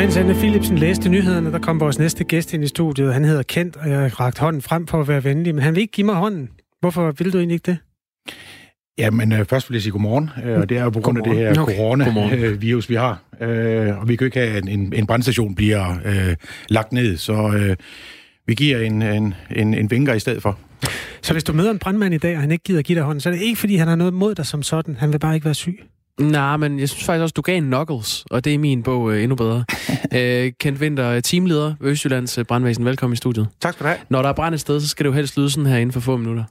Mens Anne Philipsen læste nyhederne, der kom vores næste gæst ind i studiet. Han hedder Kent, og jeg rakte hånden frem for at være venlig, men han vil ikke give mig hånden. Hvorfor vil du egentlig ikke det? Jamen, øh, først vil jeg sige godmorgen, øh, og det er jo på grund af det her Okay. coronavirus, vi har. Øh, og vi kan jo ikke have, at en, en brandstation bliver øh, lagt ned, så øh, vi giver en, en, en, en vinker i stedet for. Så hvis du møder en brandmand i dag, og han ikke gider give dig hånden, så er det ikke, fordi han har noget mod dig som sådan. Han vil bare ikke være syg. Nej, men jeg synes faktisk også, du gav en knuckles, og det er min bog øh, endnu bedre. øh, Kent Winter, teamleder ved Østjyllands øh, Brandvæsen. Velkommen i studiet. Tak skal du have. Når der er brand et sted, så skal det jo helst lyde sådan her inden for få minutter.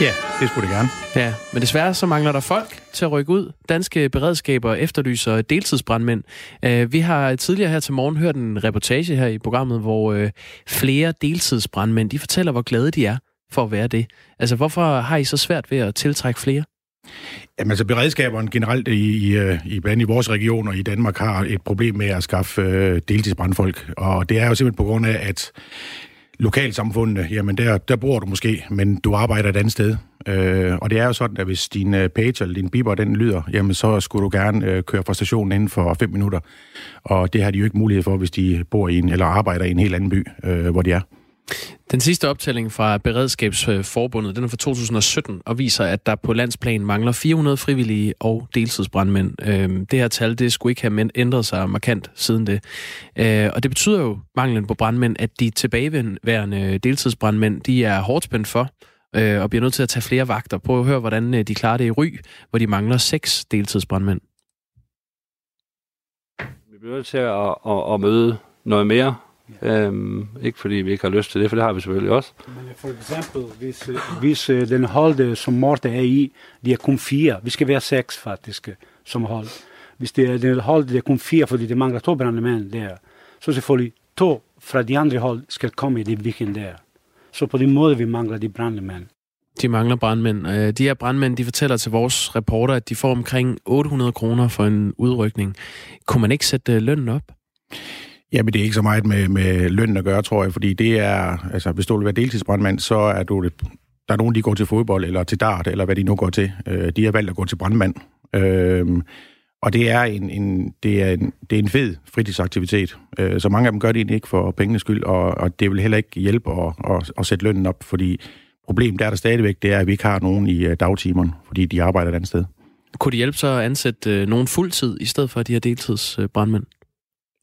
Ja, det skulle det gerne. Ja, men desværre så mangler der folk til at rykke ud. Danske beredskaber efterlyser deltidsbrandmænd. Øh, vi har tidligere her til morgen hørt en reportage her i programmet, hvor øh, flere deltidsbrandmænd, de fortæller, hvor glade de er for at være det. Altså, hvorfor har I så svært ved at tiltrække flere? Jamen altså, beredskaberne generelt i, i, øh, i blandt i vores regioner i Danmark har et problem med at skaffe øh, deltidsbrandfolk. Og det er jo simpelthen på grund af, at lokalsamfundene, jamen der, der bor du måske, men du arbejder et andet sted. Øh, og det er jo sådan, at hvis din øh, page eller din biber, den lyder, jamen så skulle du gerne øh, køre fra stationen inden for 5 minutter. Og det har de jo ikke mulighed for, hvis de bor i en, eller arbejder i en helt anden by, øh, hvor de er. Den sidste optælling fra Beredskabsforbundet, den er fra 2017, og viser, at der på landsplan mangler 400 frivillige og deltidsbrandmænd. Øhm, det her tal, det skulle ikke have ændret sig markant siden det. Øh, og det betyder jo, manglen på brandmænd, at de tilbageværende deltidsbrandmænd, de er hårdt spændt for, øh, og bliver nødt til at tage flere vagter. Prøv at høre, hvordan øh, de klarer det i Ry, hvor de mangler seks deltidsbrandmænd. Vi bliver nødt til at, at, at møde noget mere. Øhm, ikke fordi vi ikke har lyst til det, for det har vi selvfølgelig også. Men for eksempel, hvis, hvis øh, den hold, øh, som Morten er i, de er kun fire. Vi skal være seks faktisk, som hold. Hvis det er den hold, der er kun fire, fordi det mangler to brandmænd der, så selvfølgelig to fra de andre hold skal komme i det weekend der. Så på den måde, vi mangler de brandmænd. De mangler brandmænd. Øh, De her brandmænd, de fortæller til vores reporter, at de får omkring 800 kroner for en udrykning. Kunne man ikke sætte øh, lønnen op? Jamen, det er ikke så meget med, med lønnen at gøre, tror jeg, fordi det er, altså, hvis du vil være deltidsbrandmand, så er du det, der er nogen, de går til fodbold, eller til dart, eller hvad de nu går til. Øh, de har valgt at gå til brandmand. Øh, og det er en, en, det er en, det er en fed fritidsaktivitet. Øh, så mange af dem gør det egentlig ikke for pengenes skyld, og, og det vil heller ikke hjælpe at, at, at sætte lønnen op, fordi problemet der er der stadigvæk, det er, at vi ikke har nogen i øh, dagtimerne, fordi de arbejder et andet sted. Kunne det hjælpe så at ansætte øh, nogen fuldtid, i stedet for de her deltidsbrandmænd?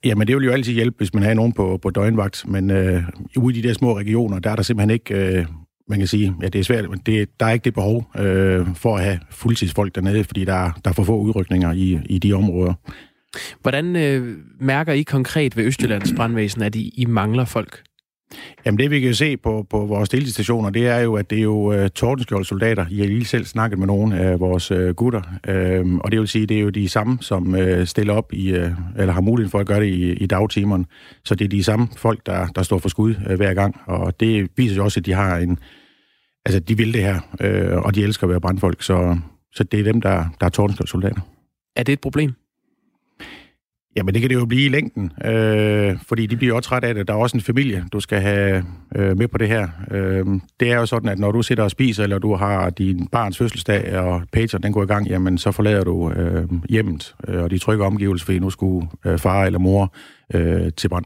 Jamen, det vil jo altid hjælpe, hvis man har nogen på, på døgnvagt, men øh, ude i de der små regioner, der er der simpelthen ikke, øh, man kan sige, ja, det er svært, men det, der er ikke det behov øh, for at have fuldtidsfolk dernede, fordi der, er- der er for få udrykninger i, i de områder. Hvordan øh, mærker I konkret ved Østjyllands brandvæsen, at I, I mangler folk? Jamen, det vi kan se på, på vores delstationer, det er jo, at det er jo øh, uh, tordenskjold-soldater. I har lige selv snakket med nogle af vores uh, gutter, uh, og det vil sige, det er jo de samme, som uh, stiller op i, uh, eller har mulighed for at gøre det i, i dagtimerne. Så det er de samme folk, der, der står for skud uh, hver gang, og det viser jo også, at de har en, altså de vil det her, uh, og de elsker at være brandfolk, så, så det er dem, der, der er tordenskjold-soldater. Er det et problem? Jamen, det kan det jo blive i længden, øh, fordi de bliver også træt af det. Der er også en familie, du skal have øh, med på det her. Øh, det er jo sådan, at når du sidder og spiser, eller du har din barns fødselsdag, og pager den går i gang, jamen så forlader du øh, hjemmet øh, og de trygge omgivelser, fordi nu skulle øh, far eller mor øh, til brand.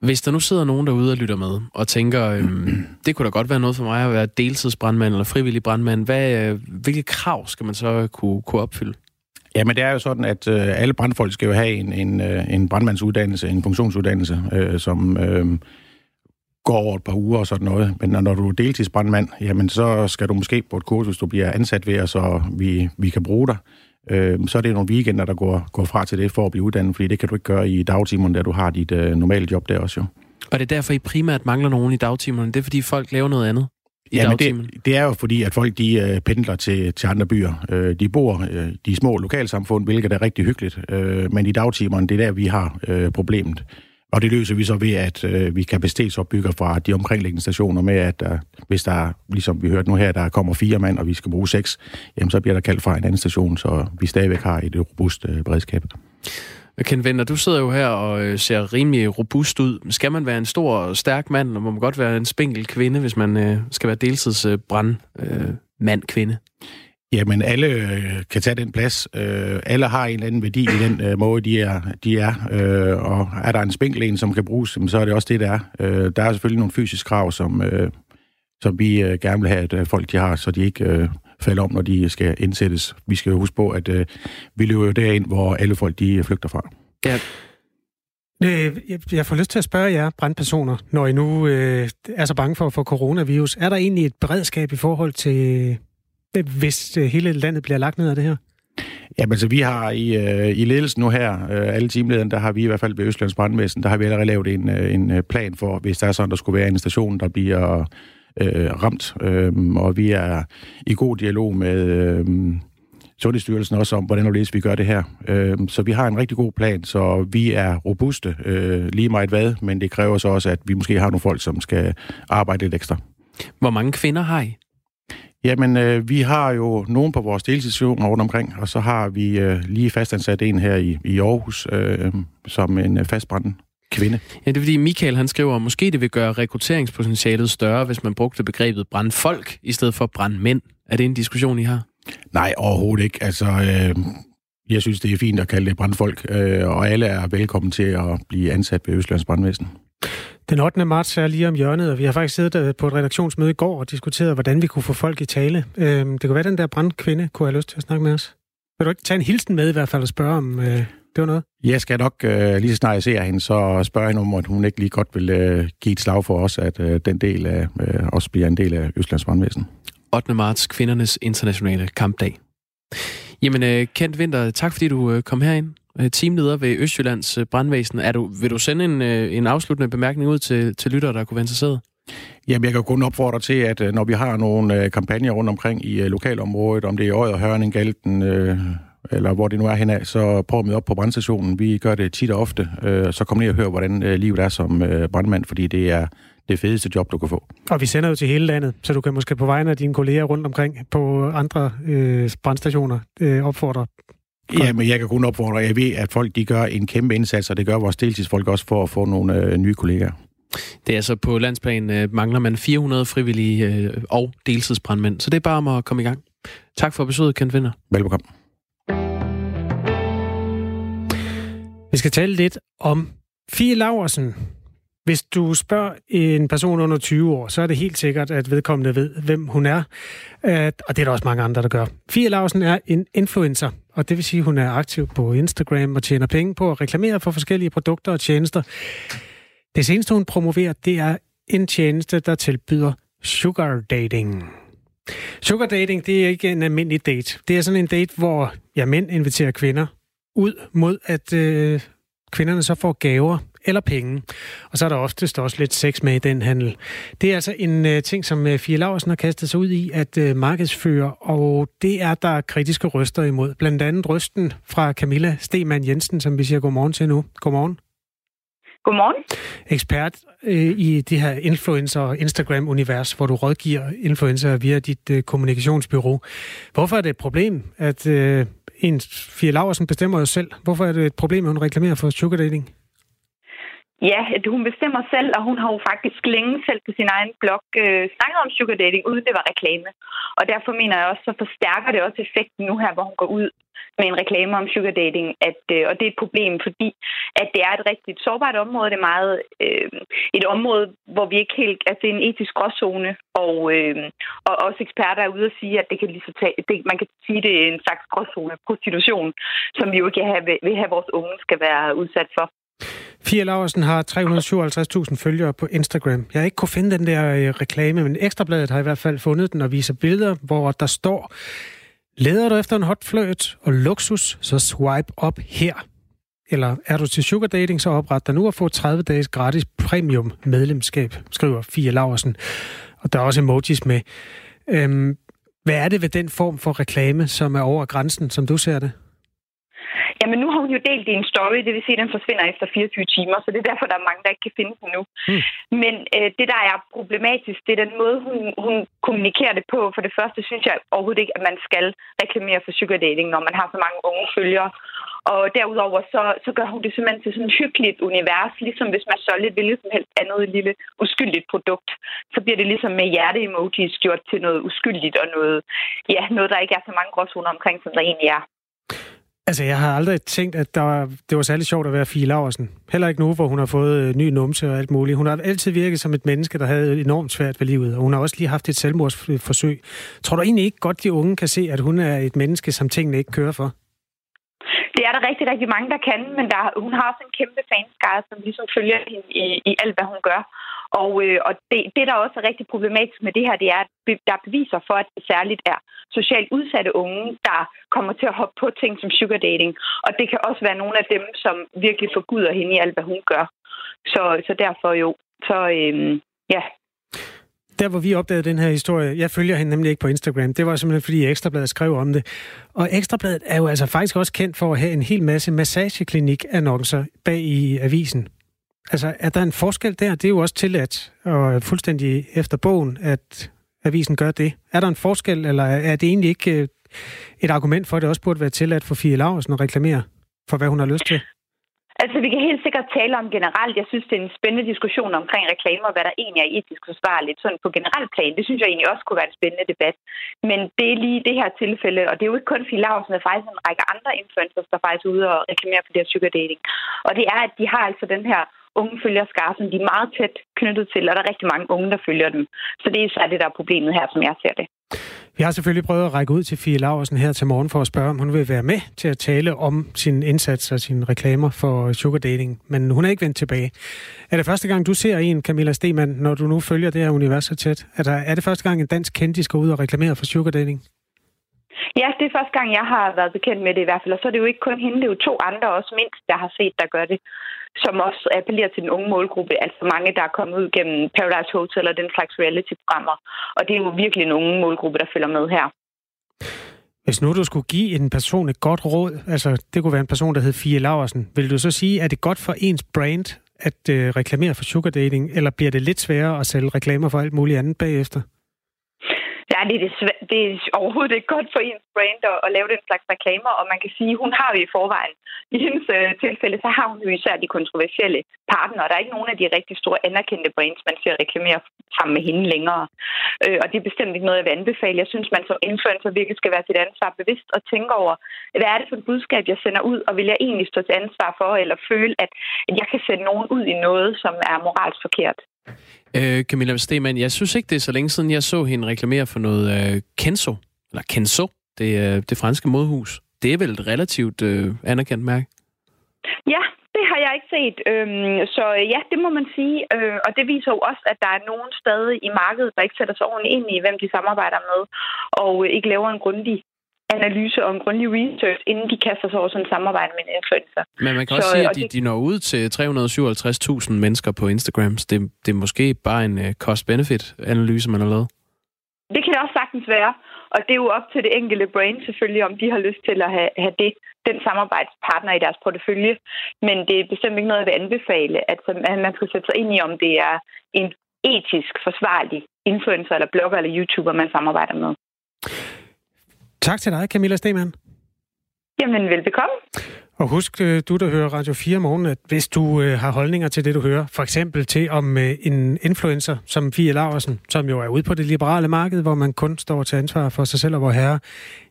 Hvis der nu sidder nogen derude og lytter med, og tænker, øh, det kunne da godt være noget for mig at være deltidsbrandmand eller frivillig brandmand, hvad, øh, hvilke krav skal man så kunne, kunne opfylde? Ja, men det er jo sådan, at øh, alle brandfolk skal jo have en, en, øh, en brandmandsuddannelse, en funktionsuddannelse, øh, som øh, går over et par uger og sådan noget. Men når, når du er deltidsbrandmand, jamen så skal du måske på et kursus, du bliver ansat ved, og så vi, vi kan bruge dig. Øh, så er det nogle weekender, der går, går fra til det for at blive uddannet, fordi det kan du ikke gøre i dagtimerne, der du har dit øh, normale job der også jo. Og det er derfor, I primært mangler nogen i dagtimerne. Det er, fordi folk laver noget andet i Ja, men det, det er jo fordi, at folk de øh, pendler til, til andre byer. Øh, de bor øh, de små lokalsamfund, hvilket er rigtig hyggeligt. Øh, men i dagtimerne, det er der, vi har øh, problemet. Og det løser vi så ved, at øh, vi kapacitetsopbygger fra de omkringliggende stationer med, at hvis der, ligesom vi hørte nu her, der kommer fire mand, og vi skal bruge seks, jamen så bliver der kaldt fra en anden station, så vi stadigvæk har et robust øh, beredskab. Ken Venter, du sidder jo her og øh, ser rimelig robust ud. Skal man være en stor og stærk mand, eller må man godt være en spinkel kvinde, hvis man øh, skal være deltidsbrand øh, mand kvinde Jamen, alle øh, kan tage den plads. Øh, alle har en eller anden værdi i den øh, måde, de er. De er. Øh, og er der en spinkel en, som kan bruges, så er det også det, der er. Øh, der er selvfølgelig nogle fysiske krav, som, øh, som vi øh, gerne vil have, at folk de har, så de ikke øh, falder om, når de skal indsættes. Vi skal jo huske på, at øh, vi løber jo derind, hvor alle folk de flygter fra. Ja. Øh, jeg får lyst til at spørge jer, brandpersoner, når I nu øh, er så bange for at få coronavirus. Er der egentlig et beredskab i forhold til, øh, hvis øh, hele landet bliver lagt ned af det her? Ja, men så vi har i, øh, i ledelsen nu her, øh, alle teamlederne, der har vi i hvert fald ved Østlands Brandvæsen, der har vi allerede lavet en, øh, en plan for, hvis der er sådan, der skulle være en station, der bliver øh, ramt. Øh, og vi er i god dialog med øh, Sundhedsstyrelsen også om, hvordan og vi gør det her. Øh, så vi har en rigtig god plan, så vi er robuste øh, lige meget hvad, men det kræver så også, at vi måske har nogle folk, som skal arbejde lidt ekstra. Hvor mange kvinder har I? Jamen, øh, vi har jo nogen på vores deltidsstationer rundt omkring, og så har vi øh, lige fastansat en her i, i Aarhus, øh, som en øh, fastbrændende kvinde. Ja, det er fordi Michael han skriver, at måske det vil gøre rekrutteringspotentialet større, hvis man brugte begrebet brandfolk i stedet for brandmænd. Er det en diskussion, I har? Nej, overhovedet ikke. Altså, øh, jeg synes, det er fint at kalde det brandfolk, øh, og alle er velkommen til at blive ansat ved Østlands Brandvæsen. Den 8. marts er lige om hjørnet, og vi har faktisk siddet øh, på et redaktionsmøde i går og diskuteret, hvordan vi kunne få folk i tale. Øh, det kunne være, den der brandkvinde kunne have lyst til at snakke med os. Vil du ikke tage en hilsen med i hvert fald og spørge om øh, det var noget? Jeg skal nok, øh, lige så snart jeg ser hende, så spørge hende om, at hun ikke lige godt vil øh, give et slag for os, at øh, den del af, øh, også bliver en del af Østlands Brandvæsen. 8. marts, kvindernes internationale kampdag. Jamen, øh, Kent Winter, tak fordi du øh, kom herind. Øh, teamleder ved Østjyllands Brandvæsen. Er du, vil du sende en, en afsluttende bemærkning ud til, til lyttere, der kunne være interesseret? Jamen, jeg kan kun opfordre til, at når vi har nogle kampagner rundt omkring i lokalområdet, om det er Øjet, Hørning, Galten, øh, eller hvor det nu er henad, så prøv at møde op på brandstationen. Vi gør det tit og ofte. Øh, så kom ned og hør, hvordan livet er som øh, brandmand, fordi det er det fedeste job, du kan få. Og vi sender jo til hele landet, så du kan måske på vegne af dine kolleger rundt omkring på andre øh, brandstationer øh, opfordre Ja, men jeg kan kun opfordre. Jeg ved, at folk de gør en kæmpe indsats, og det gør vores deltidsfolk også for at få nogle øh, nye kollegaer. Det er altså på landsplan øh, mangler man 400 frivillige øh, og deltidsbrandmænd, så det er bare om at komme i gang. Tak for besøget, Kent Vinder. Velbekomme. Vi skal tale lidt om Fie Laversen, hvis du spørger en person under 20 år, så er det helt sikkert, at vedkommende ved, hvem hun er. Og det er der også mange andre, der gør. Fie Larsen er en influencer, og det vil sige, at hun er aktiv på Instagram og tjener penge på at reklamere for forskellige produkter og tjenester. Det seneste, hun promoverer, det er en tjeneste, der tilbyder sugar dating. Sugar dating, det er ikke en almindelig date. Det er sådan en date, hvor ja, mænd inviterer kvinder ud mod, at øh, kvinderne så får gaver eller penge. Og så er der oftest også lidt sex med i den handel. Det er altså en uh, ting, som uh, Fie Laursen har kastet sig ud i at uh, markedsføre, og det er der kritiske røster imod. Blandt andet røsten fra Camilla Stemann Jensen, som vi siger godmorgen til nu. Godmorgen. Godmorgen. Ekspert øh, i det her influencer- og Instagram-univers, hvor du rådgiver influencer via dit øh, kommunikationsbyrå. Hvorfor er det et problem, at øh, en Fie Laversen bestemmer jo selv? Hvorfor er det et problem, at hun reklamerer for sugar dating? Ja, hun bestemmer selv, og hun har jo faktisk længe selv på sin egen blog øh, snakket om sugar dating, uden det var reklame. Og derfor mener jeg også, så forstærker det også effekten nu her, hvor hun går ud med en reklame om sugar dating, at, øh, og det er et problem, fordi at det er et rigtig sårbart område. Det er meget øh, et område, hvor vi ikke helt... Altså en etisk gråzone, og, øh, og også eksperter er ude og sige, at det kan lige så tage, det, man kan sige, det er en slags gråzone prostitution, som vi jo ikke have, vil have, vores unge skal være udsat for. Fia Laversen har 357.000 følgere på Instagram. Jeg har ikke kunne finde den der øh, reklame, men Ekstrabladet har i hvert fald fundet den og viser billeder, hvor der står, leder du efter en hot flirt og luksus, så swipe op her. Eller er du til sugar dating, så opret dig nu og få 30 dages gratis premium medlemskab, skriver Fie Laversen. Og der er også emojis med. Øhm, hvad er det ved den form for reklame, som er over grænsen, som du ser det? Jamen nu har hun jo delt i en story, det vil sige, at den forsvinder efter 24 timer, så det er derfor, der er mange, der ikke kan finde den nu. Mm. Men øh, det, der er problematisk, det er den måde, hun, hun kommunikerer det på. For det første synes jeg overhovedet ikke, at man skal reklamere for sugar dating, når man har så mange unge følgere. Og derudover så, så gør hun det simpelthen til sådan et hyggeligt univers, ligesom hvis man så lidt hvilket som helst andet lille uskyldigt produkt. Så bliver det ligesom med hjerte-emojis gjort til noget uskyldigt og noget, ja, noget, der ikke er så mange gråzoner omkring, som der egentlig er. Altså, jeg har aldrig tænkt, at der var, det var særlig sjovt at være Fie Laversen. Heller ikke nu, hvor hun har fået øh, ny numse og alt muligt. Hun har altid virket som et menneske, der havde enormt svært ved livet, og hun har også lige haft et selvmordsforsøg. Tror du egentlig ikke godt, de unge kan se, at hun er et menneske, som tingene ikke kører for? Det er der rigtig, rigtig mange, der kan, men der, hun har også en kæmpe fanskare, som ligesom følger hende i, i alt, hvad hun gør. Og, øh, og det, det, der også er rigtig problematisk med det her, det er, at der er beviser for, at det særligt er socialt udsatte unge, der kommer til at hoppe på ting som sugar dating. Og det kan også være nogle af dem, som virkelig forguder hende i alt, hvad hun gør. Så, så derfor jo, så øh, ja, der hvor vi opdagede den her historie, jeg følger hende nemlig ikke på Instagram, det var simpelthen fordi Ekstrabladet skrev om det. Og Ekstrabladet er jo altså faktisk også kendt for at have en hel masse massageklinik-annoncer bag i avisen. Altså, er der en forskel der? Det er jo også tilladt, og fuldstændig efter bogen, at avisen gør det. Er der en forskel, eller er det egentlig ikke øh, et argument for, at det også burde være tilladt for Fie Laursen at reklamere for, hvad hun har lyst til? Altså, vi kan helt sikkert tale om generelt. Jeg synes, det er en spændende diskussion omkring reklamer, hvad der egentlig er etisk forsvarligt. Sådan på generelt plan, det synes jeg egentlig også kunne være en spændende debat. Men det er lige det her tilfælde, og det er jo ikke kun Fie Larsen, der faktisk en række andre influencers, der faktisk er ude og reklamere for det her sugar dating. Og det er, at de har altså den her unge følgerskare, som de er meget tæt knyttet til, og der er rigtig mange unge, der følger dem. Så det er især det, der er problemet her, som jeg ser det. Vi har selvfølgelig prøvet at række ud til Fie Laversen her til morgen for at spørge, om hun vil være med til at tale om sin indsats og sine reklamer for sugar dating, men hun er ikke vendt tilbage. Er det første gang, du ser en, Camilla Stemann, når du nu følger det her univers så tæt? Er, der, er det første gang, en dansk kendis går ud og reklamerer for sugar dating? Ja, det er første gang, jeg har været bekendt med det i hvert fald, og så er det jo ikke kun hende, det er jo to andre også mindst, der har set, der gør det som også appellerer til den unge målgruppe. Altså mange, der er kommet ud gennem Paradise Hotel og den slags reality-programmer. Og det er jo virkelig en unge målgruppe, der følger med her. Hvis nu du skulle give en person et godt råd, altså det kunne være en person, der hed Fie Laversen, vil du så sige, at det godt for ens brand at øh, reklamere for sugar dating, eller bliver det lidt sværere at sælge reklamer for alt muligt andet bagefter? Ja, det er, det, det er overhovedet ikke godt for ens brand at, at lave den slags reklamer, og man kan sige, at hun har jo i forvejen. I hendes øh, tilfælde, så har hun jo især de kontroversielle partnere. Der er ikke nogen af de rigtig store anerkendte brands, man ser reklamere sammen med hende længere. Øh, og det er bestemt ikke noget, jeg vil anbefale. Jeg synes, man som influencer virkelig skal være sit ansvar bevidst og tænke over, hvad er det for et budskab, jeg sender ud, og vil jeg egentlig stå til ansvar for, eller føle, at, at jeg kan sende nogen ud i noget, som er moralsk forkert. Øh, Camilla Stemann, jeg synes ikke, det er så længe siden, jeg så hende reklamere for noget øh, Kenzo, eller Kenzo, det, øh, det franske modhus. Det er vel et relativt øh, anerkendt mærke? Ja, det har jeg ikke set. Øhm, så øh, ja, det må man sige. Øh, og det viser jo også, at der er nogen stadig i markedet, der ikke sætter sig ordentligt ind i, hvem de samarbejder med, og øh, ikke laver en grundig analyse og en grundig research, inden de kaster sig over sådan et samarbejde med en influencer. Men man kan så, også sige, at de, de når ud til 357.000 mennesker på Instagram. Det, det er måske bare en uh, cost-benefit-analyse, man har lavet. Det kan det også sagtens være. Og det er jo op til det enkelte brain selvfølgelig, om de har lyst til at have, have det, den samarbejdspartner i deres portefølje. Men det er bestemt ikke noget, jeg vil anbefale, at man skal sætte sig ind i, om det er en etisk forsvarlig influencer eller blogger eller YouTuber, man samarbejder med. Tak til dig, Camilla Stemann. Jamen, velbekomme. Og husk, øh, du der hører Radio 4 morgen, at hvis du øh, har holdninger til det, du hører, for eksempel til om øh, en influencer som Fie Laversen, som jo er ude på det liberale marked, hvor man kun står til ansvar for sig selv og vor herre,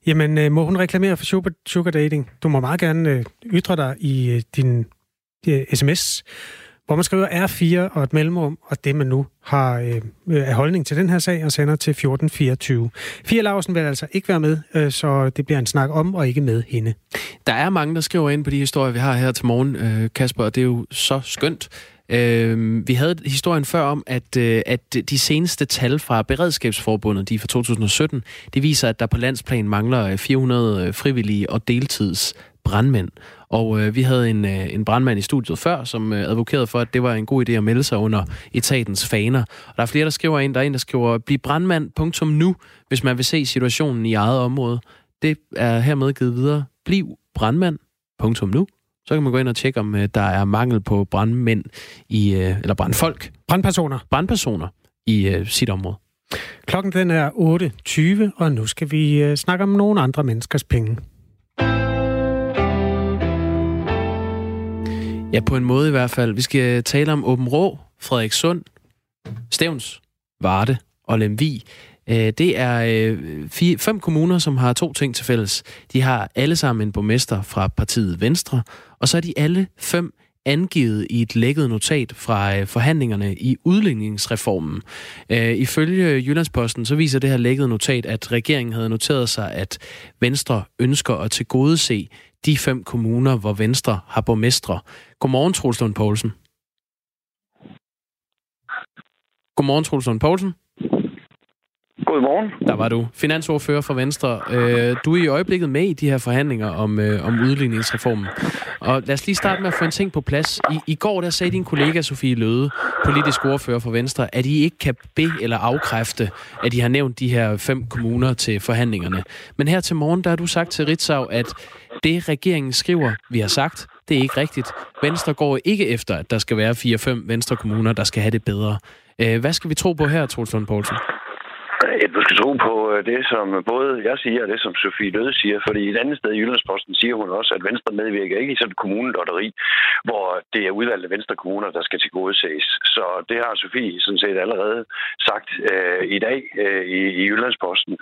jamen må hun reklamere for sugar, sugar dating? Du må meget gerne ytre dig i din sms hvor man skriver R4 og et mellemrum, og det man nu har øh, øh, af holdning til den her sag, og sender til 1424. Fia Larsen vil altså ikke være med, øh, så det bliver en snak om, og ikke med hende. Der er mange, der skriver ind på de historier, vi har her til morgen, øh, Kasper, og det er jo så skønt. Øh, vi havde historien før om, at, øh, at de seneste tal fra Beredskabsforbundet, de er fra 2017, det viser, at der på landsplan mangler øh, 400 øh, frivillige og deltids brandmænd. Og øh, vi havde en, øh, en brandmand i studiet før, som øh, advokerede for, at det var en god idé at melde sig under etatens faner. Og der er flere, der skriver ind. Der er en, der skriver, bliv brandmand, punktum nu, hvis man vil se situationen i eget område. Det er hermed givet videre. Bliv brandmand, punktum nu. Så kan man gå ind og tjekke, om øh, der er mangel på brandmænd, i, øh, eller brandfolk. Brandpersoner. Brandpersoner i øh, sit område. Klokken den er 8.20, og nu skal vi øh, snakke om nogle andre menneskers penge. Ja, på en måde i hvert fald. Vi skal tale om Åben Rå, Frederikssund, Stævns, Varde og Lemvig. Øh, det er øh, fem kommuner, som har to ting til fælles. De har alle sammen en borgmester fra partiet Venstre, og så er de alle fem angivet i et lækket notat fra øh, forhandlingerne i udligningsreformen. Øh, ifølge Jyllandsposten så viser det her lækkede notat, at regeringen havde noteret sig, at Venstre ønsker at tilgodese de fem kommuner, hvor Venstre har borgmestre. Godmorgen, Troels Lund Poulsen. Godmorgen, Troels Lund Poulsen. Godmorgen. Der var du. Finansordfører for Venstre. Øh, du er i øjeblikket med i de her forhandlinger om, øh, om udligningsreformen. Og lad os lige starte med at få en ting på plads. I, i går der sagde din kollega Sofie Løde, politisk ordfører for Venstre, at I ikke kan bede eller afkræfte, at I har nævnt de her fem kommuner til forhandlingerne. Men her til morgen, der har du sagt til Ritzau, at det regeringen skriver, vi har sagt, det er ikke rigtigt. Venstre går ikke efter, at der skal være fire-fem Venstre kommuner, der skal have det bedre. Øh, hvad skal vi tro på her, Troels Lund Poulsen? Du skal tro på øh, det, som både jeg siger, og det, som Sofie Løde siger. Fordi et andet sted i Jyllandsposten siger hun også, at Venstre medvirker ikke i sådan et kommunelotteri, hvor det er udvalgte Venstre kommuner, der skal tilgodeses. Så det har Sofie sådan set allerede sagt øh, i dag øh, i, i Jyllandsposten.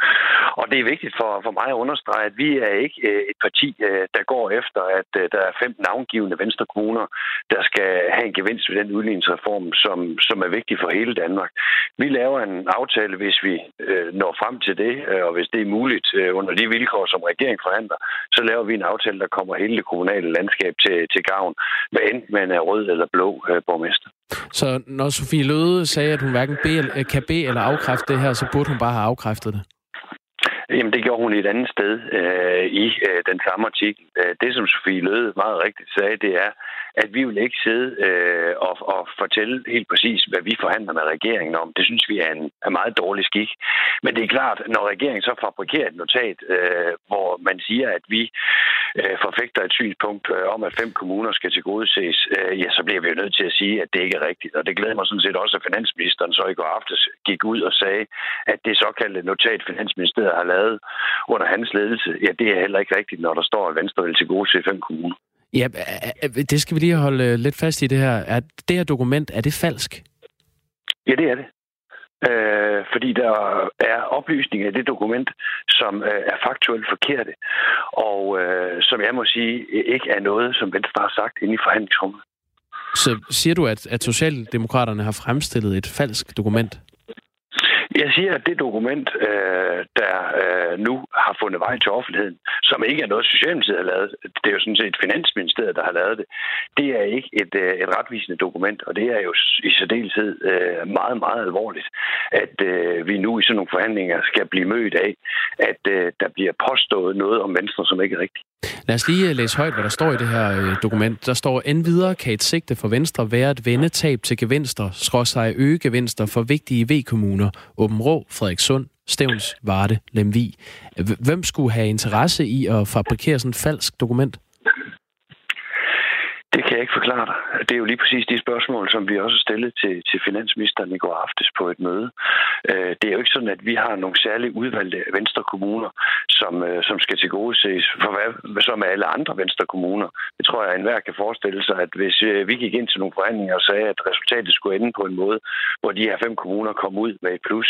Og det er vigtigt for, for mig at understrege, at vi er ikke øh, et parti, øh, der går efter, at øh, der er fem navngivende Venstre kommuner, der skal have en gevinst ved den udligningsreform, som, som er vigtig for hele Danmark. Vi laver en aftale, hvis vi øh, når frem til det, øh, og hvis det er muligt øh, under de vilkår, som regeringen forhandler, så laver vi en aftale, der kommer hele det kommunale landskab til, til gavn, hvad enten man er rød eller blå øh, borgmester. Så når Sofie Løde sagde, at hun hverken kan bede eller afkræfte det her, så burde hun bare have afkræftet det? Jamen, det gjorde hun et andet sted øh, i øh, den samme artikel. Øh, det, som Sofie Løde meget rigtigt sagde, det er, at vi vil ikke sidde øh, og, og fortælle helt præcis, hvad vi forhandler med regeringen om. Det synes vi er en, er meget dårlig skik. Men det er klart, når regeringen så fabrikerer et notat, øh, hvor man siger, at vi øh, forfægter et synspunkt øh, om, at fem kommuner skal tilgodeses, øh, ja, så bliver vi jo nødt til at sige, at det ikke er rigtigt. Og det glæder mig sådan set også, at finansministeren så i går aftes gik ud og sagde, at det såkaldte notat, Finansministeriet har lavet under hans ledelse, ja, det er heller ikke rigtigt, når der står, at Venstre vil tilgodese fem kommuner. Ja, det skal vi lige holde øh, lidt fast i det her. Er det her dokument, er det falsk? Ja, det er det. Øh, fordi der er oplysninger i det dokument, som øh, er faktuelt forkerte, og øh, som jeg må sige, ikke er noget, som Venstre har sagt inde i forhandlingsrummet. Så siger du, at, at Socialdemokraterne har fremstillet et falsk dokument? Jeg siger, at det dokument, øh, der øh, nu har fundet vej til offentligheden, som ikke er noget, Socialdemokratiet har lavet, det er jo sådan set Finansministeriet, der har lavet det, det er ikke et, øh, et retvisende dokument, og det er jo i særdeleshed øh, meget, meget alvorligt, at øh, vi nu i sådan nogle forhandlinger skal blive mødt af, at øh, der bliver påstået noget om Venstre, som ikke er rigtigt. Lad os lige øh, læse højt, hvad der står i det her øh, dokument. Der står, endvidere kan et sigte for Venstre være at vende tab til gevinster, skrås sig øge gevinster for vigtige V-kommuner, Åben Rå, Frederikssund, Stævns, Varde, Lemvig. Hvem skulle have interesse i at fabrikere sådan et falsk dokument? Det kan jeg ikke forklare dig. Det er jo lige præcis de spørgsmål, som vi også stillede til, til finansministeren i går aftes på et møde. Øh, det er jo ikke sådan, at vi har nogle særligt udvalgte venstre kommuner, som, øh, som skal tilgodeses for hvad som er alle andre venstre kommuner. Det tror jeg, at enhver kan forestille sig, at hvis øh, vi gik ind til nogle forhandlinger og sagde, at resultatet skulle ende på en måde, hvor de her fem kommuner kom ud med et plus,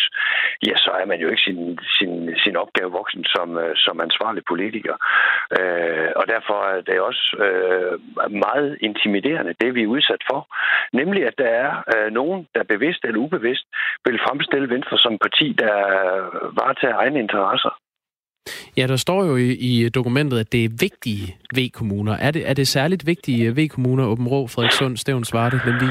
ja, så er man jo ikke sin, sin, sin opgave voksen som, som ansvarlig politiker. Og derfor er det også meget intimiderende, det vi er udsat for. Nemlig, at der er øh, nogen, der bevidst eller ubevidst vil fremstille Venstre som parti, der varetager egne interesser. Ja, der står jo i, i dokumentet, at det er vigtige V-kommuner. Er det, er det særligt vigtige V-kommuner, Åben Rå, Frederikssund, Stævns, Varde, Lemvig?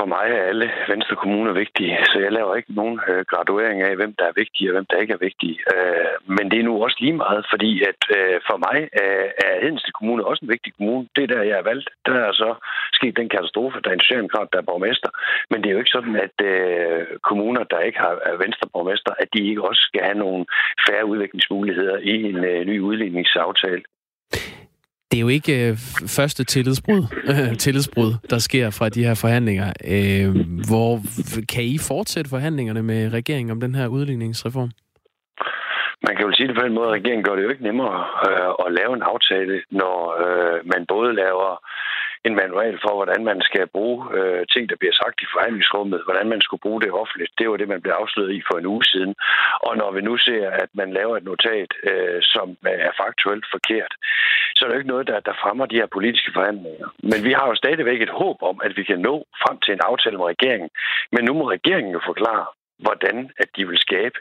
For mig er alle venstre kommuner vigtige, så jeg laver ikke nogen øh, graduering af, hvem der er vigtige og hvem der ikke er vigtige. Øh, men det er nu også lige meget, fordi at øh, for mig er, er Hedensted Kommune også en vigtig kommune. Det er der, jeg er valgt. Der er så sket den katastrofe, der er en socialdemokrat, der er borgmester. Men det er jo ikke sådan, at øh, kommuner, der ikke har venstre borgmester, at de ikke også skal have nogle færre udviklingsmuligheder i en øh, ny udligningsaftale. Det er jo ikke øh, første tillidsbrud, øh, tillidsbrud, der sker fra de her forhandlinger. Øh, hvor kan I fortsætte forhandlingerne med regeringen om den her udligningsreform? Man kan jo sige det på en måde, at regeringen gør det jo ikke nemmere øh, at lave en aftale, når øh, man både laver en manual for, hvordan man skal bruge øh, ting, der bliver sagt i forhandlingsrummet, hvordan man skulle bruge det offentligt. Det var det, man blev afsløret i for en uge siden. Og når vi nu ser, at man laver et notat, øh, som er faktuelt forkert, så er det jo ikke noget, der, der fremmer de her politiske forhandlinger. Men vi har jo stadigvæk et håb om, at vi kan nå frem til en aftale med regeringen. Men nu må regeringen jo forklare, hvordan at de vil skabe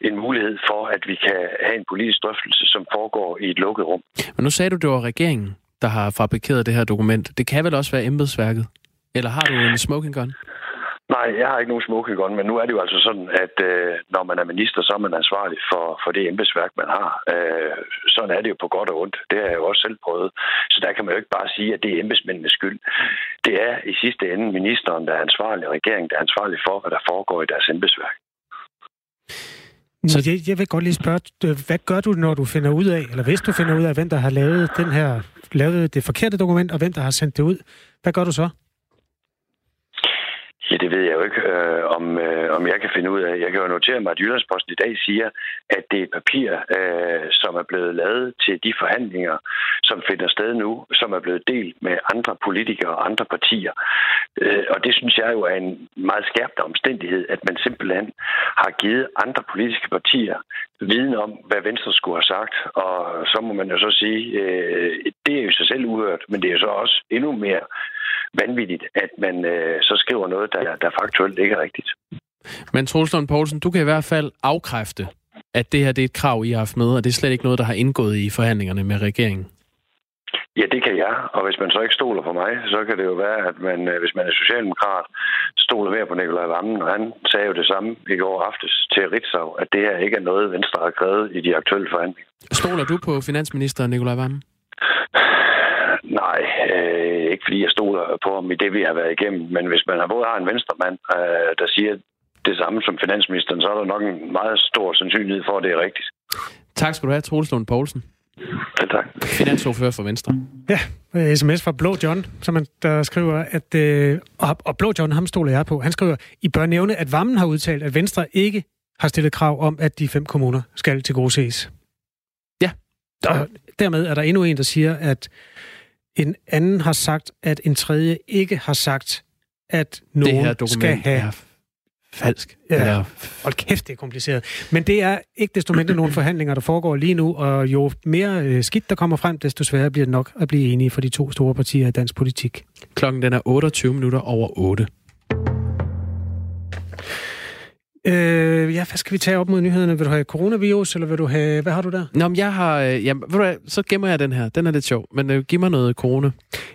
en mulighed for, at vi kan have en politisk drøftelse, som foregår i et lukket rum. Men nu sagde du, det var regeringen, der har fabrikeret det her dokument. Det kan vel også være embedsværket? Eller har du en smoking gun? Nej, jeg har ikke nogen smoking gun, men nu er det jo altså sådan, at øh, når man er minister, så er man ansvarlig for, for det embedsværk, man har. Øh, sådan er det jo på godt og ondt. Det har jeg jo også selv prøvet. Så der kan man jo ikke bare sige, at det er embedsmændenes skyld. Det er i sidste ende ministeren, der er ansvarlig, og regeringen, der er ansvarlig for, hvad der foregår i deres embedsværk. Så jeg, jeg vil godt lige spørge, hvad gør du, når du finder ud af, eller hvis du finder ud af, hvem der har lavet den her, lavet det forkerte dokument, og hvem der har sendt det ud? Hvad gør du så? Ja, det ved jeg jo ikke, øh, om, øh, om jeg kan finde ud af. Jeg kan jo notere mig, at Jyllandsposten i dag siger, at det er papir, øh, som er blevet lavet til de forhandlinger, som finder sted nu, som er blevet delt med andre politikere og andre partier. Øh, og det synes jeg jo er en meget skærpende omstændighed, at man simpelthen har givet andre politiske partier viden om, hvad Venstre skulle have sagt. Og så må man jo så sige, øh, det er jo sig selv uhørt, men det er så også endnu mere vanvittigt, at man øh, så skriver noget, der, der faktuelt ikke er rigtigt. Men Troels Poulsen, du kan i hvert fald afkræfte, at det her det er et krav, I har haft med, og det er slet ikke noget, der har indgået i forhandlingerne med regeringen. Ja, det kan jeg. Og hvis man så ikke stoler på mig, så kan det jo være, at man, øh, hvis man er socialdemokrat, stoler mere på Nikolaj Vammen, og han sagde jo det samme i går aftes til Ritzau, at det her ikke er noget, Venstre har krævet i de aktuelle forhandlinger. Stoler du på finansminister Nikolaj Vammen? Nej, øh, ikke fordi jeg stoler på ham i det, vi har været igennem. Men hvis man både har en venstremand, øh, der siger det samme som finansministeren, så er der nok en meget stor sandsynlighed for, at det er rigtigt. Tak skal du have, Troels Lund Poulsen. Ja, tak. Finansordfører for Venstre. Ja, øh, sms fra Blå John, som man, der skriver, at... Øh, og, og Blå John, ham stoler jeg på. Han skriver, I bør nævne, at Vammen har udtalt, at Venstre ikke har stillet krav om, at de fem kommuner skal til gode ses. Ja. Og dermed er der endnu en, der siger, at en anden har sagt, at en tredje ikke har sagt, at nogen det her dokument skal have... falsk. Ja, Eller, hold kæft, det er kompliceret. Men det er ikke desto mindre nogle forhandlinger, der foregår lige nu, og jo mere øh, skidt der kommer frem, desto sværere bliver det nok at blive enige for de to store partier i dansk politik. klokken den er 28 minutter over 8. Øh, ja, hvad skal vi tage op mod nyhederne? Vil du have coronavirus, eller vil du have... Hvad har du der? Nå, men jeg har... Øh, jamen, ved du hvad, så gemmer jeg den her. Den er lidt sjov. Men øh, giv mig noget corona.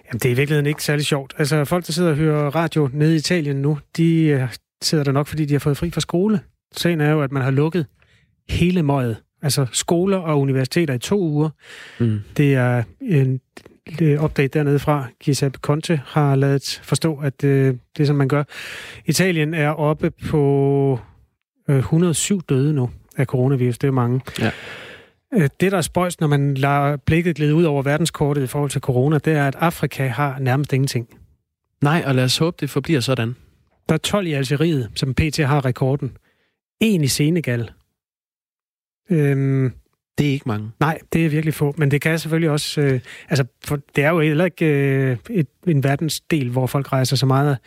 Jamen, det er i virkeligheden ikke særlig sjovt. Altså, folk, der sidder og hører radio nede i Italien nu, de øh, sidder der nok, fordi de har fået fri fra skole. Sagen er jo, at man har lukket hele møget. Altså skoler og universiteter i to uger. Mm. Det er en opdag dernede fra. Giuseppe Conte har lavet forstå, at øh, det, som man gør. Italien er oppe på øh, 107 døde nu af coronavirus. Det er mange. Ja. Øh, Det, der er spøjs, når man lader blikket glide ud over verdenskortet i forhold til corona, det er, at Afrika har nærmest ingenting. Nej, og lad os håbe, det forbliver sådan. Der er 12 i Algeriet, som PT har rekorden. En i Senegal. Øhm, Det er ikke mange. nej, det er virkelig få, men det kan selvfølgelig også... Øh, altså, for det er jo heller ikke øh, et, en verdensdel, hvor folk rejser så meget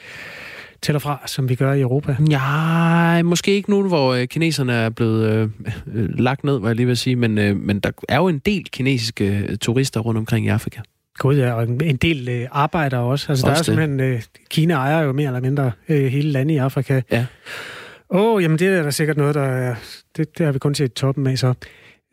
til og fra, som vi gør i Europa. Ja, måske ikke nu, hvor øh, kineserne er blevet øh, øh, lagt ned, hvad jeg lige vil sige, men, øh, men der er jo en del kinesiske øh, turister rundt omkring i Afrika. Gud ja, og en del øh, arbejder også. Altså, der er Også det. simpelthen... Øh, Kina ejer jo mere eller mindre øh, hele landet i Afrika. Ja. Åh, oh, jamen det er da sikkert noget, der er... Det, det har vi kun set toppen af, så...